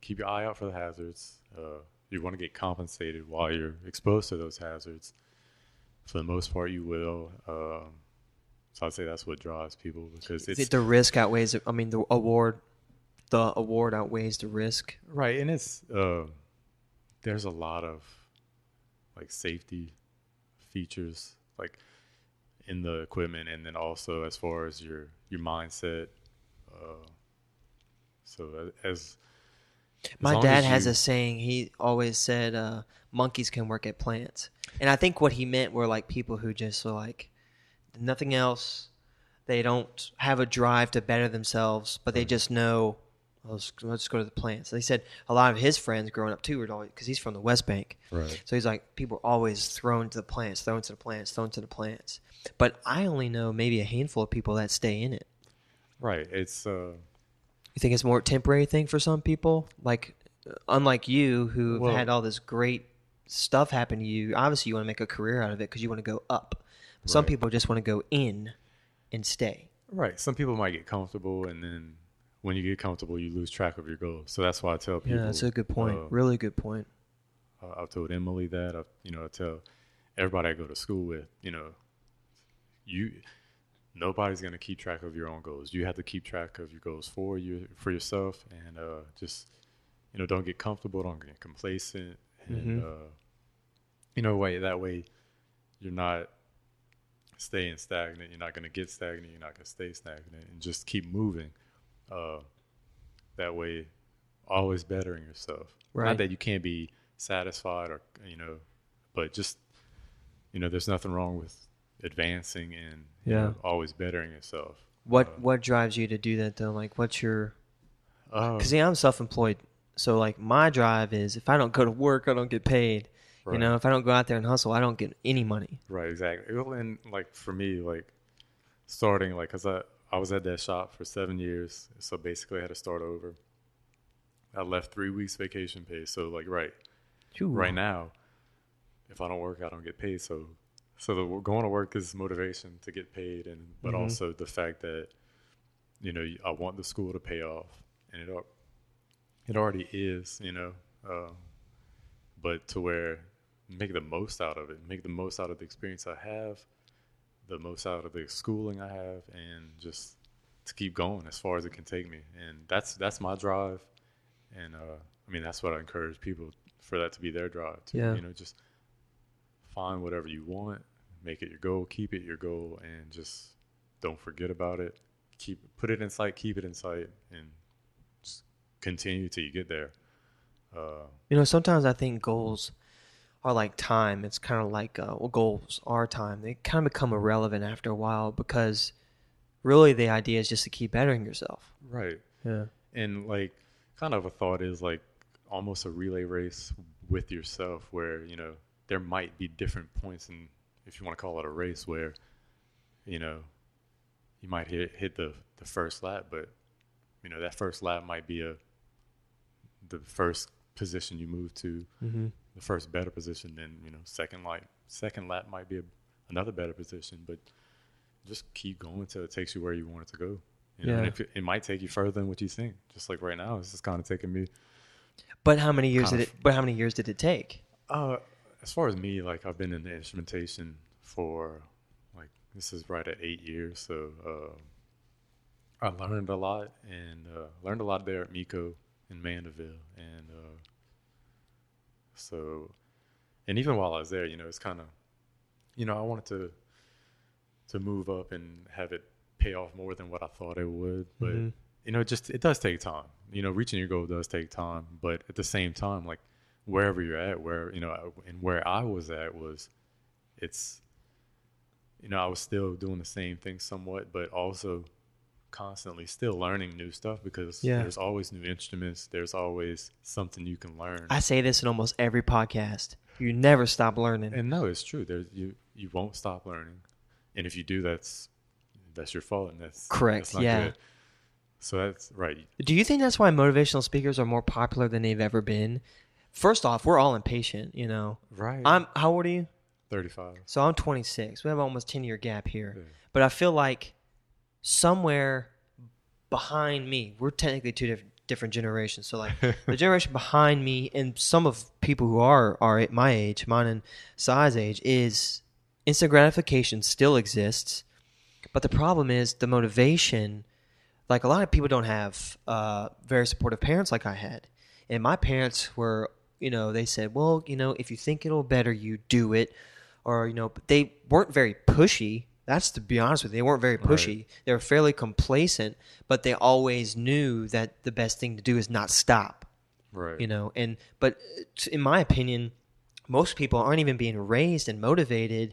keep your eye out for the hazards. Uh, you want to get compensated while you're exposed to those hazards. For the most part, you will. Um, so I'd say that's what draws people because it's it the risk outweighs? I mean, the award, the award outweighs the risk. Right, and it's uh, there's a lot of like safety features like in the equipment, and then also as far as your your mindset. Uh, so as, as My dad has you- a saying. He always said, uh, "Monkeys can work at plants," and I think what he meant were like people who just are like nothing else. They don't have a drive to better themselves, but they just know. "Oh, Let's, let's go to the plants. They said a lot of his friends growing up too were always because he's from the West Bank. right, So he's like, people are always thrown to the plants, thrown to the plants, thrown to the plants. But I only know maybe a handful of people that stay in it. right, it's uh, You think it's more a temporary thing for some people? Like, uh, unlike you, who Well- had all this great stuff happen to you, obviously you want to make a career out of it because you want to go up. Some people just want to go in and stay. right. Some people might get comfortable, and then when you get comfortable, you lose track of your goals. So that's why I tell people. Yeah, that's a good point. uh, really good point. Uh, I've told Emily that. I've, you know, I tell everybody I go to school with, you know, you nobody's gonna keep track of your own goals. You have to keep track of your goals for you for yourself, and uh, just you know, don't get comfortable, don't get complacent, and Mhm. uh, you know, way that way you're not staying stagnant. You're not gonna get stagnant. You're not gonna stay stagnant, and just keep moving. Uh, that way, always bettering yourself. Right. Not that you can't be satisfied or you know, but just you know, there's nothing wrong with advancing and you Yeah. know, always bettering yourself. What uh, what drives you to do that though? Like, what's your Because I'm self-employed, so like my drive is if I don't go to work, I don't get paid. You know, if I don't go out there and hustle, I don't get any money. Right, exactly. Well, And like for me, like starting, like, cause I I was at that shop for seven years, so basically I had to start over. I left three weeks vacation pay, so like right Ooh. right now, if I don't work, I don't get paid. So so the going to work is motivation to get paid, and but Mhm. also the fact that you know I want the school to pay off, and it it already is, you know, uh, but to where make the most out of it, make the most out of the experience I have, the most out of the schooling I have, and just to keep going as far as it can take me. And that's that's my drive, and uh, I mean that's what I encourage people for that to be their drive. Too. Yeah. You know, just find whatever you want, make it your goal, keep it your goal, and just don't forget about it. Keep put it in sight, keep it in sight, and just continue till you get there. Uh, You know, sometimes I think goals are like time. It's kind of like uh, well, goals are time. They kind of become irrelevant after a while because really the idea is just to keep bettering yourself. right. Yeah. and like kind of a thought is like almost a relay race with yourself where you know there might be different points in if you want to call it a race where you know you might hit hit the the first lap but you know that first lap might be a the first position you move to Mm-hmm. the first better position then you know second lap second lap might be a, another better position but just keep going till it takes you where you want it to go you know, and Yeah. it, it might take you further than what you think just like right now it's just kind of taking me But how many years did of- it? But how many years did it take? uh as far as me like i've been in the instrumentation for like this is right at eight years so uh i learned a lot and uh learned a lot there at miko in mandeville and uh so and even while i was there you know it's kind of you know i wanted to to move up and have it pay off more than what i thought it would but Mhm. you know just it does take time you know reaching your goal does take time but at the same time like wherever you're at where you know and where i was at was it's you know i was still doing the same thing somewhat but also constantly still learning new stuff because Yeah. there's always new instruments there's always something you can learn I say this in almost every podcast. You never stop learning. and no it's true there's you you won't stop learning and if you do that's that's your fault and that's Correct, that's yeah. good. So that's right. Do you think that's why motivational speakers are more popular than they've ever been? First off, we're all impatient, you know. Right. I'm how old are you? 35. So I'm 26. We have almost 10 year gap here. Yeah. But I feel like somewhere behind me, we're technically two different different generations. So like the generation behind me and some of people who are are at my age, mine and Cy's age, is instant gratification still exists. But the problem is the motivation. Like a lot of people don't have uh, very supportive parents like I had, and my parents were, you know, they said, well, you know, if you think it'll better you, do it, or you know, but they weren't very pushy. That's to be honest with you, they weren't very pushy. They were fairly complacent, but they always knew that the best thing to do is not stop Right. you know and but uh, in my opinion most people aren't even being raised and motivated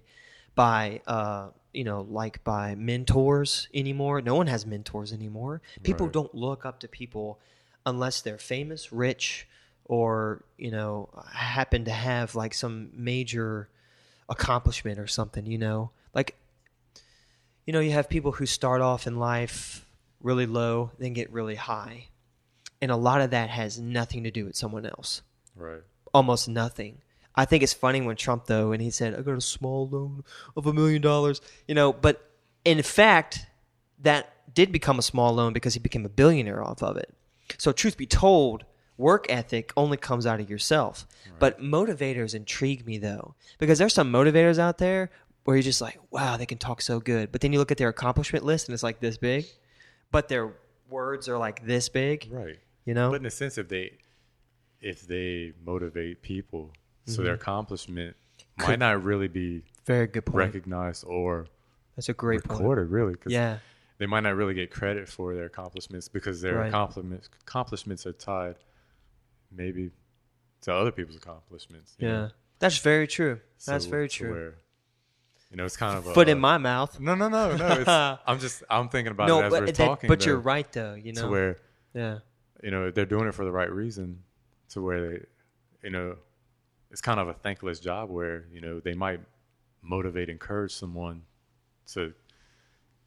by uh you know like by mentors anymore no one has mentors anymore people Right. don't look up to people unless they're famous rich or you know happen to have like some major accomplishment or something you know like you know you have people who start off in life really low then get really high and a lot of that has nothing to do with someone else. Right. Almost nothing. I think it's funny when Trump though, and he said, "I got a small loan of a million dollars," you know. But in fact, that did become a small loan because he became a billionaire off of it. So, truth be told, work ethic only comes out of yourself. But motivators intrigue me though, because there's some motivators out there where you're just like, "Wow, they can talk so good," but then you look at their accomplishment list and it's like this big, but their words are like this big. Right. You know? But in a sense, if they if they motivate people, so their accomplishment Mm-hmm. Could- might not really be Very good point. recognized or That's a great point. recorded, really, because Yeah, they might not really get credit for their accomplishments because their Right. accomplishments accomplishments are tied maybe to other people's accomplishments. yeah, know? that's very true. That's So- very true. where, you know, it's kind of a, Foot in my mouth. No, no, no, no. It's, I'm just I'm thinking about it No, as we're that, talking. but you're right though. You know, To where yeah, you know they're doing it for the right reason to where they you know it's kind of a thankless job where you know they might motivate encourage someone to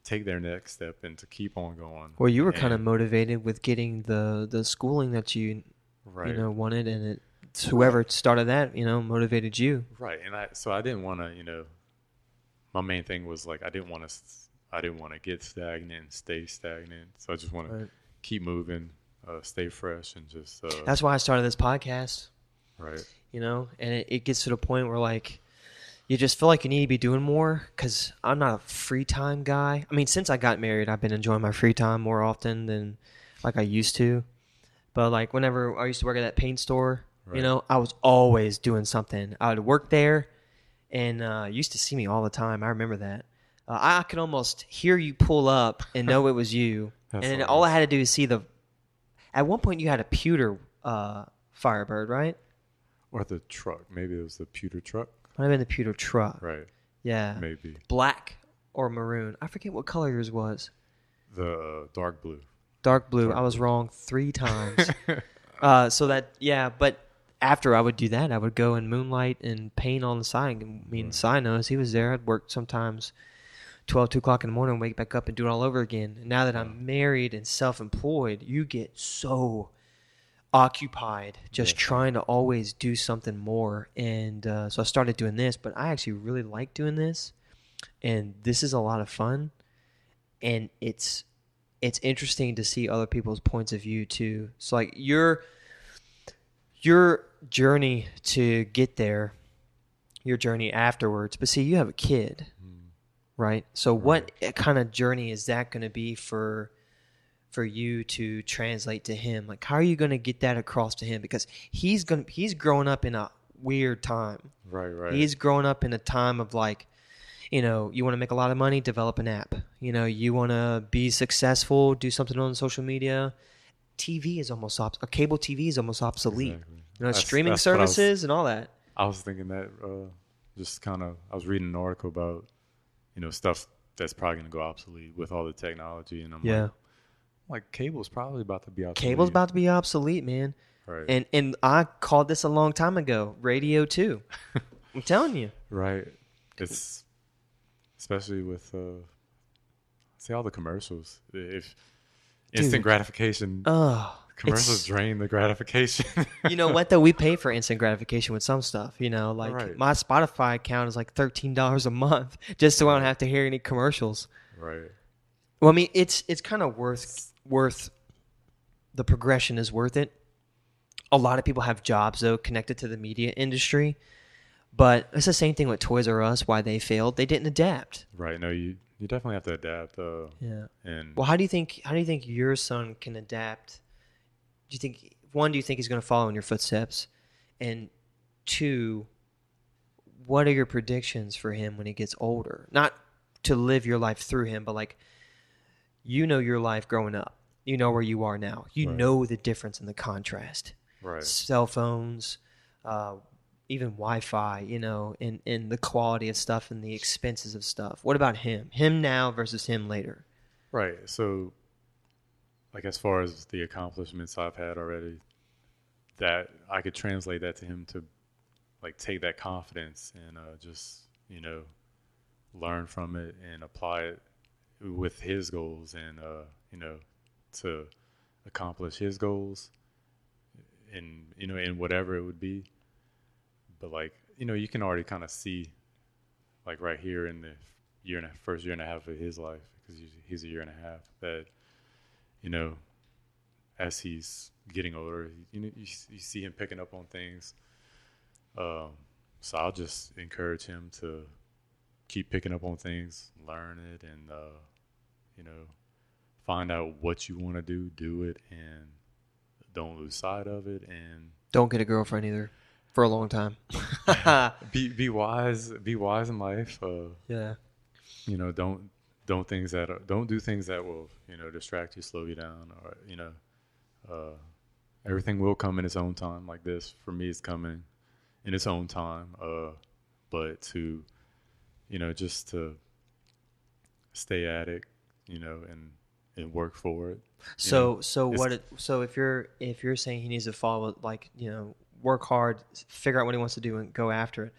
take their next step and to keep on going well, you were kind of motivated with getting the the schooling that you right you know wanted, and it whoever started that you know motivated you. right and i so i didn't want to you know my main thing was like i didn't want to i didn't want to get stagnant and stay stagnant so i just want to keep moving uh, stay fresh and just uh, That's why I started this podcast. right You know, and it, it gets to the point where like you just feel like you need to be doing more because I'm not a free time guy. I mean, since I got married, I've been enjoying my free time more often than like I used to. But like whenever I used to work at that paint store, you know, I was always doing something. I would work there, and uh, you used to see me all the time. I remember that. Uh, I could almost hear you pull up and know it was you, and hilarious. all I had to do is see the. At one point, you had a pewter uh, Firebird, right? or the truck maybe it was the pewter truck Might have been the pewter truck. right Yeah. maybe Black or maroon. I forget what color yours was. the dark blue Dark blue. Dark I was blue. wrong three times. uh, so that yeah, but after I would do that, I would go and moonlight and paint on the side. I mean. Cy knows he was there. I'd work sometimes 12, 2 o'clock in the morning, wake back up and do it all over again. And now that I'm married and self-employed, you get so occupied just Yes. trying to always do something more. And uh, so I started doing this, but I actually really like doing this, and this is a lot of fun, and it's it's interesting to see other people's points of view too. So like your your journey to get there, your journey afterwards. But see, you have a kid, hmm. right? So what kind of journey is that going to be for for you to translate to him? Like how are you going to get that across to him because he's going to he's growing up in a weird time. right right He's growing up in a time of like, you know, you want to make a lot of money, develop an app. You know, you want to be successful, do something on social media. TV is almost obs- cable TV is almost obsolete. Exactly. You know, That's- streaming that's I was- services and all that. I was thinking that uh, just kind of I was reading an article about you know stuff that's probably going to go obsolete with all the technology, and I'm Yeah, like, like cable's probably about to be obsolete. cable's about to be obsolete, man. right, And and I called this a long time ago. Radio too. I'm telling you. right. It's especially with uh, see all the commercials. If instant Dude. gratification. Oh, Commercials drain the gratification. you know what though? We pay for instant gratification with some stuff. You know, like Right. my Spotify account is like thirteen dollars a month just so I don't have to hear any commercials. right. Well, I mean, it's it's kind of worth worth the progression is worth it. A lot of people have jobs though connected to the media industry, but it's the same thing with Toys R Us. Why they failed? They didn't adapt. Right. No, you you definitely have to adapt. though. Yeah. and Well, how do you think how do you think your son can adapt? Do you think one, do you think he's going to follow in your footsteps? And two, what are your predictions for him when he gets older? Not to live your life through him, but like you know your life growing up. You know where you are now. You Right. know the difference in the contrast. right. Cell phones, uh, even Wi-Fi, you know, and, and the quality of stuff and the expenses of stuff. What about him? Him now versus him later. Right. So, like as far as the accomplishments I've had already, that I could translate that to him to like take that confidence and uh, just you know learn from it and apply it with his goals and uh, you know to accomplish his goals and you know in whatever it would be. But like you know you can already kind of see like right here in the year and a, first year and a half of his life because he's, a year and a half that you know as he's getting older you know you, you see him picking up on things. Um, so i'll just encourage him to keep picking up on things learn it and uh, you know find out what you want to do do it and don't lose sight of it and Don't get a girlfriend either for a long time. be be wise be wise in life uh, yeah. you know don't don't things that are, don't do things that will you know distract you slow you down or you know uh, everything will come in its own time like this for me it's coming in its own time uh, but to you know just to stay at it you know and and work for it So know, so what? It, so if you're if you're saying he needs to follow like you know work hard, figure out what he wants to do, and go after it.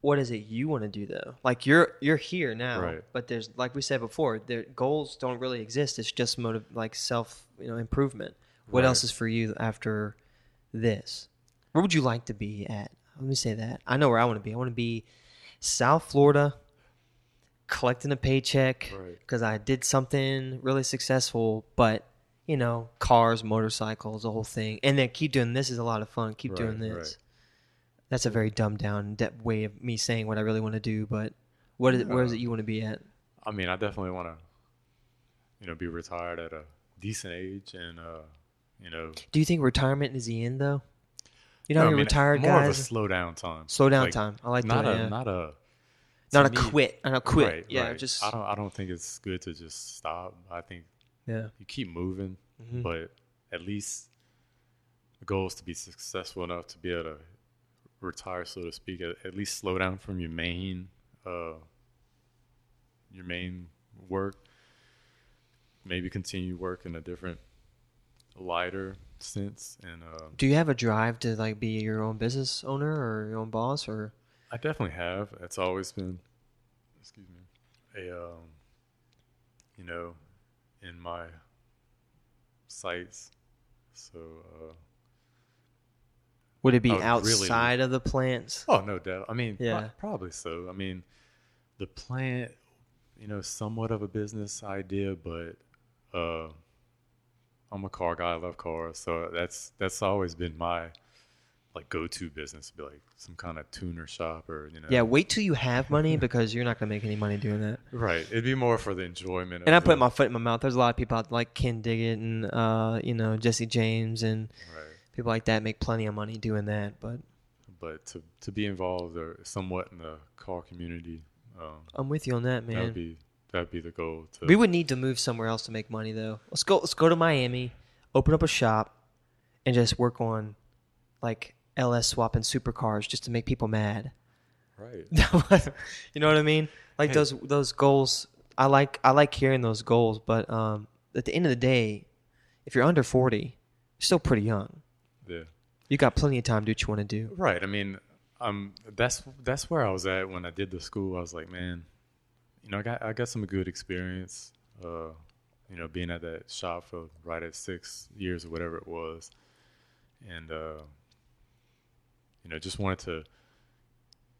What is it you want to do though? Like you're you're here now, Right. but there's like we said before, the goals don't really exist. It's just motive like self you know improvement. What Right. else is for you after this? Where would you like to be at? Let me say that. I know where I want to be. I want to be South Florida, collecting a paycheck Right. because I did something really successful, but you know, cars, motorcycles, the whole thing, and then keep doing this is a lot of fun. Keep doing this. right. That's a very dumbed down de- way of me saying what I really want to do. But what is where is it you want to be at? i mean i definitely want to you know be retired at a decent age and uh you know Do you think retirement is the end though? You know, No, I mean, retired more guys of a slow down time slow down Like, time. I like not that. a yeah. not a not a me- quit. Not a quit. Right, yeah, right. just I don't I don't think it's good to just stop. I think yeah. you keep moving, Mhm. but at least the goal is to be successful enough to be able to retire, so to speak. At, at least slow down from your main uh, your main work. Maybe continue work in a different, lighter sense, and uh, Do you have a drive to like be your own business owner or your own boss or? I definitely have. It's always been, excuse me, a um, you know, in my sights. So, uh, Would it be would really- outside of the plants? oh no doubt. I mean, Yeah. probably so. I mean, the plant, you know, somewhat of a business idea, but uh, I'm a car guy. I love cars, so that's that's always been my like go-to business. Be like some kind of tuner shop or you know. Yeah, wait till you have money because you're not gonna make any money doing that. Right. It'd be more for the enjoyment. And I put the- my foot in my mouth. There's a lot of people out like Ken Diggett and uh, you know Jesse James and Right. people like that make plenty of money doing that. But But to to be involved or somewhat in the car community, um, I'm with you on that, man. that'd be that'd be the goal. To We would need to move somewhere else to make money, though. Let's go. Let's go to Miami, open up a shop, and just work on like LS swapping supercars just to make people mad. right. you know what I mean? Like Hey. those those goals. I like I like hearing those goals, but um, at the end of the day, if you're under forty, you're still pretty young. Yeah. You got plenty of time to do what you want to do. Right. I mean, um, that's that's where I was at when I did the school. I was like, man, you know, I got I got some good experience. Uh, you know, being at that shop for right at six years or whatever it was, and uh, you know, just wanted to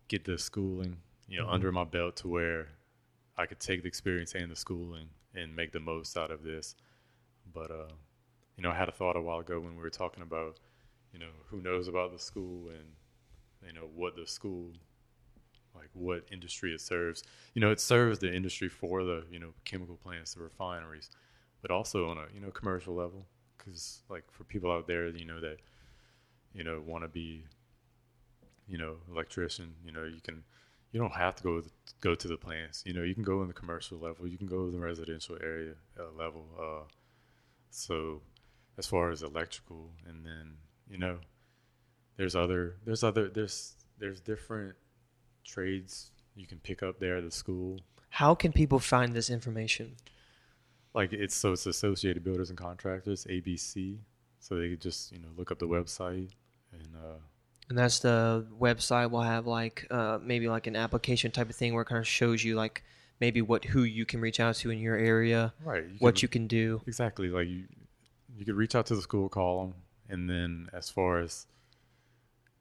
get the schooling, you know, Mhm. under my belt to where I could take the experience and the schooling and make the most out of this. But uh, you know, I had a thought a while ago when we were talking about, you know, who knows about the school and you know what the school like what industry it serves. You know, it serves the industry for the you know chemical plants, the refineries, but also on a you know commercial level. Because like for people out there, you know that you know want to be you know electrician. You know, you can you don't have to go go to the plants. You know, you can go in the commercial level. You can go in the residential area uh, level. Uh, so as far as electrical, and then you know, there's other there's other there's there's different trades you can pick up there at the school. How can people find this information? Like it's so it's Associated Builders and Contractors (ABC). So they could just you know look up the website and uh, And that's the website will have like uh, maybe like an application type of thing where it kind of shows you like maybe what who you can reach out to in your area, right what can- you can do. exactly like you you could reach out to the school, call them, and then as far as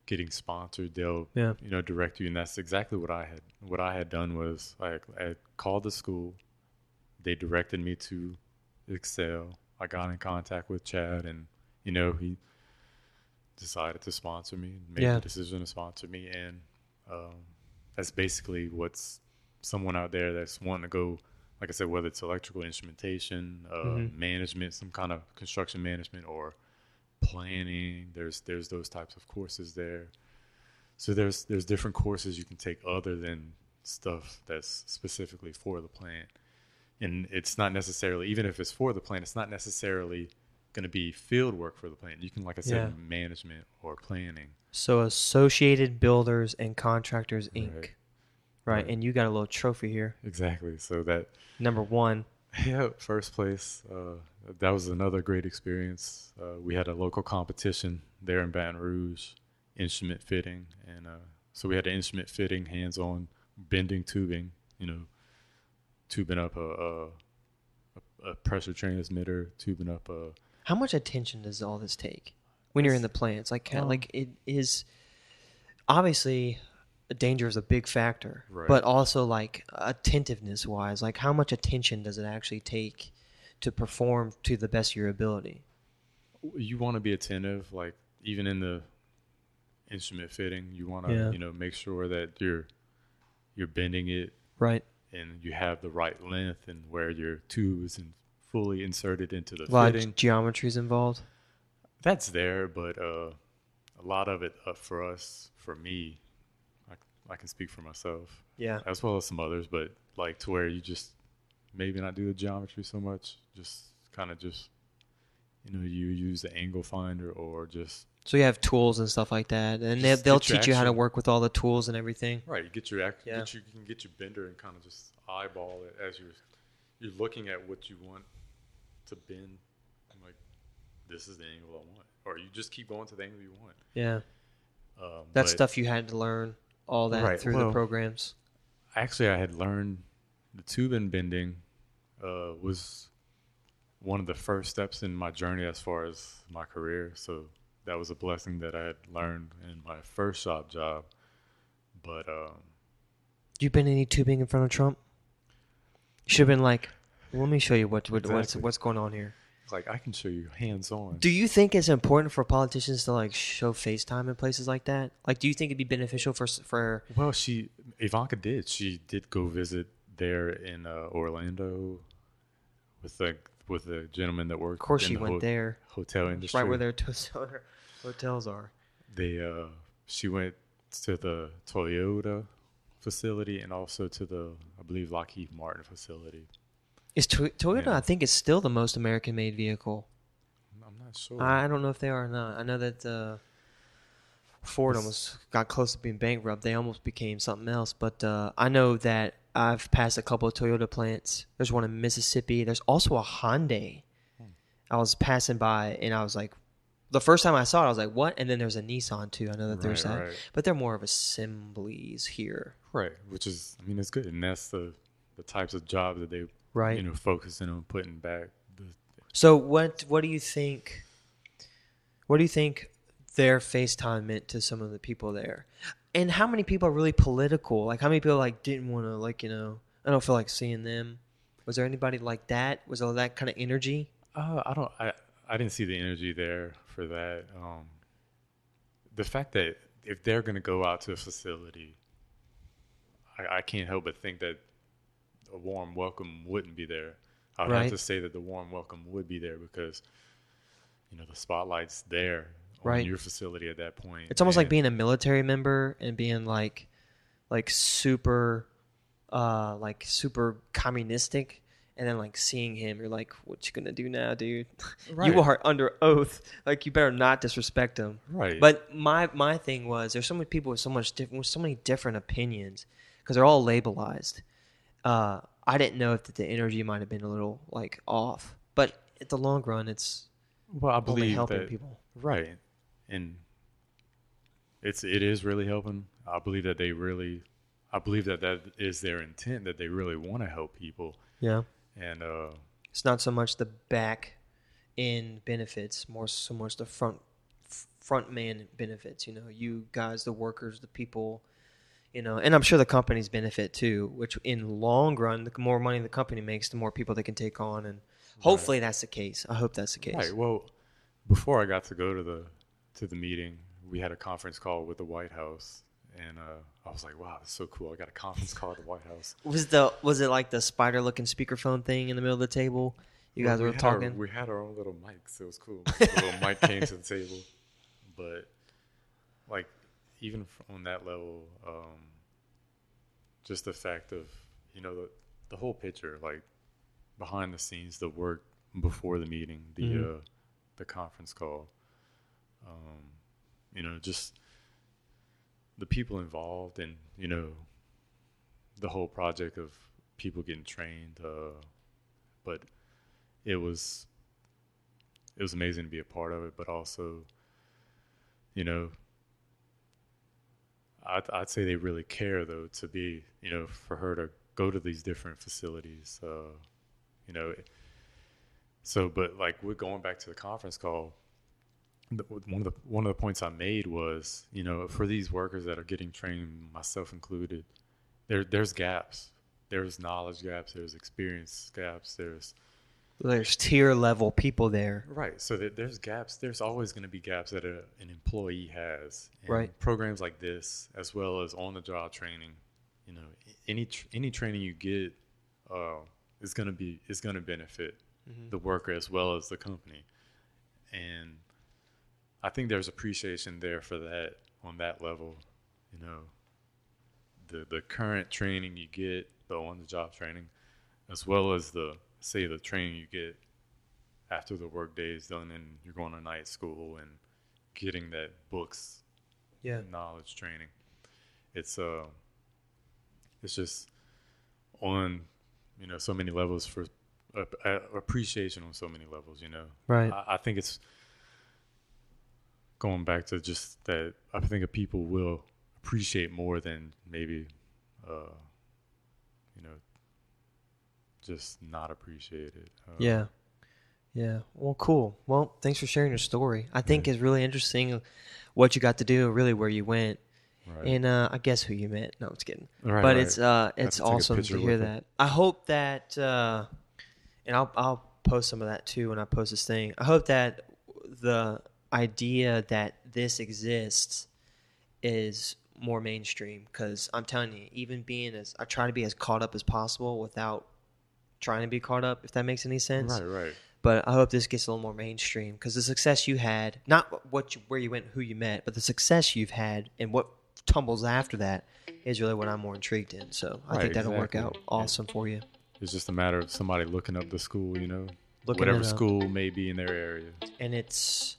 getting sponsored, they'll Yeah. you know direct you, and that's exactly what I had what I had done was I, I called the school, they directed me to Excel. I got in contact with Chad, and you know he decided to sponsor me, made Yeah. the decision to sponsor me, and um, that's basically what's someone out there that's wanting to go. Like I said, whether it's electrical instrumentation, uh, Mhm. management, some kind of construction management, or planning. There's there's those types of courses there. So there's there's different courses you can take other than stuff that's specifically for the plant. And it's not necessarily even if it's for the plant, it's not necessarily going to be field work for the plant. You can like I said Yeah. management or planning. So Associated Builders and Contractors Inc. Right. Right. Right. and you got a little trophy here. Exactly. So that Number one. Yeah, first place. Uh, that was another great experience. Uh, we had a local competition there in Baton Rouge, instrument fitting, and uh, so we had an instrument fitting, hands-on bending tubing. You know, tubing up a, a, a- a pressure transmitter, tubing up a. How much attention does all this take when you're in the plants? Like, kind Um, like it is obviously danger is a big factor, Right. but also like attentiveness wise, like how much attention does it actually take to perform to the best of your ability? You want to be attentive, like even in the instrument fitting, you want to Yeah. you know make sure that you're you're bending it Right. and you have the right length and where your tube is in, fully inserted into the A lot fitting. of geometries involved. That's there, but uh, a lot of it uh, for us, for me, I, I can speak for myself Yeah. as well as some others, but like to where you just maybe not do the geometry so much, just kind of just you know you use the angle finder or just So you have tools and stuff like that, and they, they'll teach you how to work with all the tools and everything. right. You get your act, Yeah. get your, you can get your bender and kind of just eyeball it as you're you're looking at what you want to bend. I'm like, this is the angle I want, or you just keep going to the angle you want. Yeah. Um, That stuff you had to learn all that Right, through the programs. Actually, I had learned the tube and bending uh, was one of the first steps in my journey as far as my career. So that was a blessing that I had learned in my first shop job. But um, You been any tubing in front of Trump? You should have been like, let me show you what, what what's Exactly. what's going on here. like I can show you hands on. Do you think it's important for politicians to like show FaceTime in places like that? Like, do you think it'd be beneficial for for? Well, she Ivanka did. She did go visit there in uh, Orlando with the with the gentleman that worked. Of course, she the went ho- there. Hotel industry. right where their to- hotels are. they uh she went to the Toyota facility and also to the I believe Lockheed Martin facility. Is to- Toyota? Yeah. I think is still the most American-made vehicle. I'm not sure. I don't know if they are or not. I know that uh, Ford It's- almost got close to being bankrupt. They almost became something else. But uh, I know that I've passed a couple of Toyota plants. There's one in Mississippi. There's also a Hyundai. Hmm. I was passing by and I was like, the first time I saw it, I was like, what? And then there's a Nissan too. I know that there's Right, that. right. But they're more of assemblies here. right, which is I mean it's good and that's the the types of jobs that they Right. you know focusing on putting back The, So what what do you think? What do you think their FaceTime meant to some of the people there? And how many people are really political? Like how many people like didn't want to like you know I don't feel like seeing them. Was there anybody like that? Was all that kind of energy? Uh, I don't. I I didn't see the energy there for that. Um, the fact that if they're going to go out to a facility, I, I can't help but think that a warm welcome wouldn't be there. I'd Right. have to say that the warm welcome would be there because you know the spotlight's there Right. on your facility at that point. It's almost like being a military member and being like like super uh like super communistic and then like seeing him you're like what you gonna do now dude Right. you are under oath like you better not disrespect him right. but my my thing was there's so many people with so much different with so many different opinions because they're all labelized uh i didn't know if the energy might have been a little like off but at the long run it's well, I only believe helping that people right, and it's it is really helping. I believe that they really, I believe that that is their intent that they really want to help people, yeah and uh, It's not so much the back end benefits, more so much the front front man benefits. You know, you guys, the workers, the people. You know, and I'm sure the companies benefit too. Which, in long run, the more money the company makes, the more people they can take on, and hopefully that's the case. I hope that's the case. Right. Well, before I got to go to the to the meeting, we had a conference call with the White House, and uh, I was like, "Wow, that's so cool! I got a conference call at the White House." Was the was it like the spider looking speakerphone thing in the middle of the table? You Well, guys we were our- talking. we had our own little mics. It was cool. the little mic came to the table, but like even on that level, um, just the fact of you know the the whole picture, like behind the scenes, the work before the meeting, the Mhm. uh, the conference call, um, you know, just the people involved, and you know, the whole project of people getting trained. Uh, but it was it was amazing to be a part of it, but also, you know, I'd, I'd say they really care though to be, you know, for her to go to these different facilities, you know. So, but like we're going back to the conference call. One of the one of the points I made was, you know, for these workers that are getting trained, myself included, there there's gaps. There's knowledge gaps. There's experience gaps. There's There's tier level people there. Right. So that there's gaps. There's always going to be gaps that a, an employee has. And Right. Programs like this, as well as on the job training, you know, any tr- any training you get uh, is going to be is going to benefit Mhm. the worker as well as the company. And I think there's appreciation there for that on that level. You know, the the current training you get, the on the job training, as well as the say the training you get after the work day is done and you're going to night school and getting that books Yeah. knowledge training. It's uh it's just on you know so many levels for uh, appreciation on so many levels, you know. Right. I, I think it's going back to just that I think people will appreciate more than maybe uh you know just not appreciate it. Uh, Yeah. Yeah. Well, cool. Well, thanks for sharing your story. I think Yeah. it's really interesting what you got to do, really where you went, Right. and uh, I guess who you met. No, I'm kidding. Right, but right. it's uh, it's to awesome to hear it. that. I hope that, uh, and I'll I'll post some of that too when I post this thing. I hope that the idea that this exists is more mainstream because I'm telling you, even being as I try to be as caught up as possible without trying to be caught up, if that makes any sense Right, right. but I hope this gets a little more mainstream because the success you had, not what you, where you went, who you met, but the success you've had and what tumbles after that is really what I'm more intrigued in. So I Right, think that'll work out awesome for you. It's just a matter of somebody looking up the school, you know, Looking whatever school may be in their area. And it's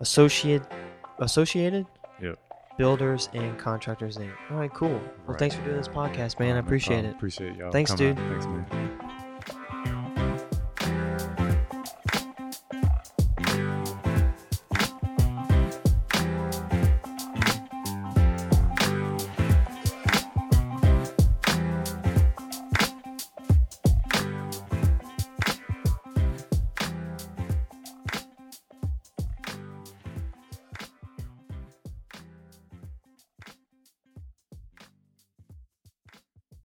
associate, associated Yep. builders and contractors Inc. All right, cool. Well, Right. thanks for doing this podcast, man. I appreciate it. Appreciate y'all. Thanks, coming dude. out. Thanks, man.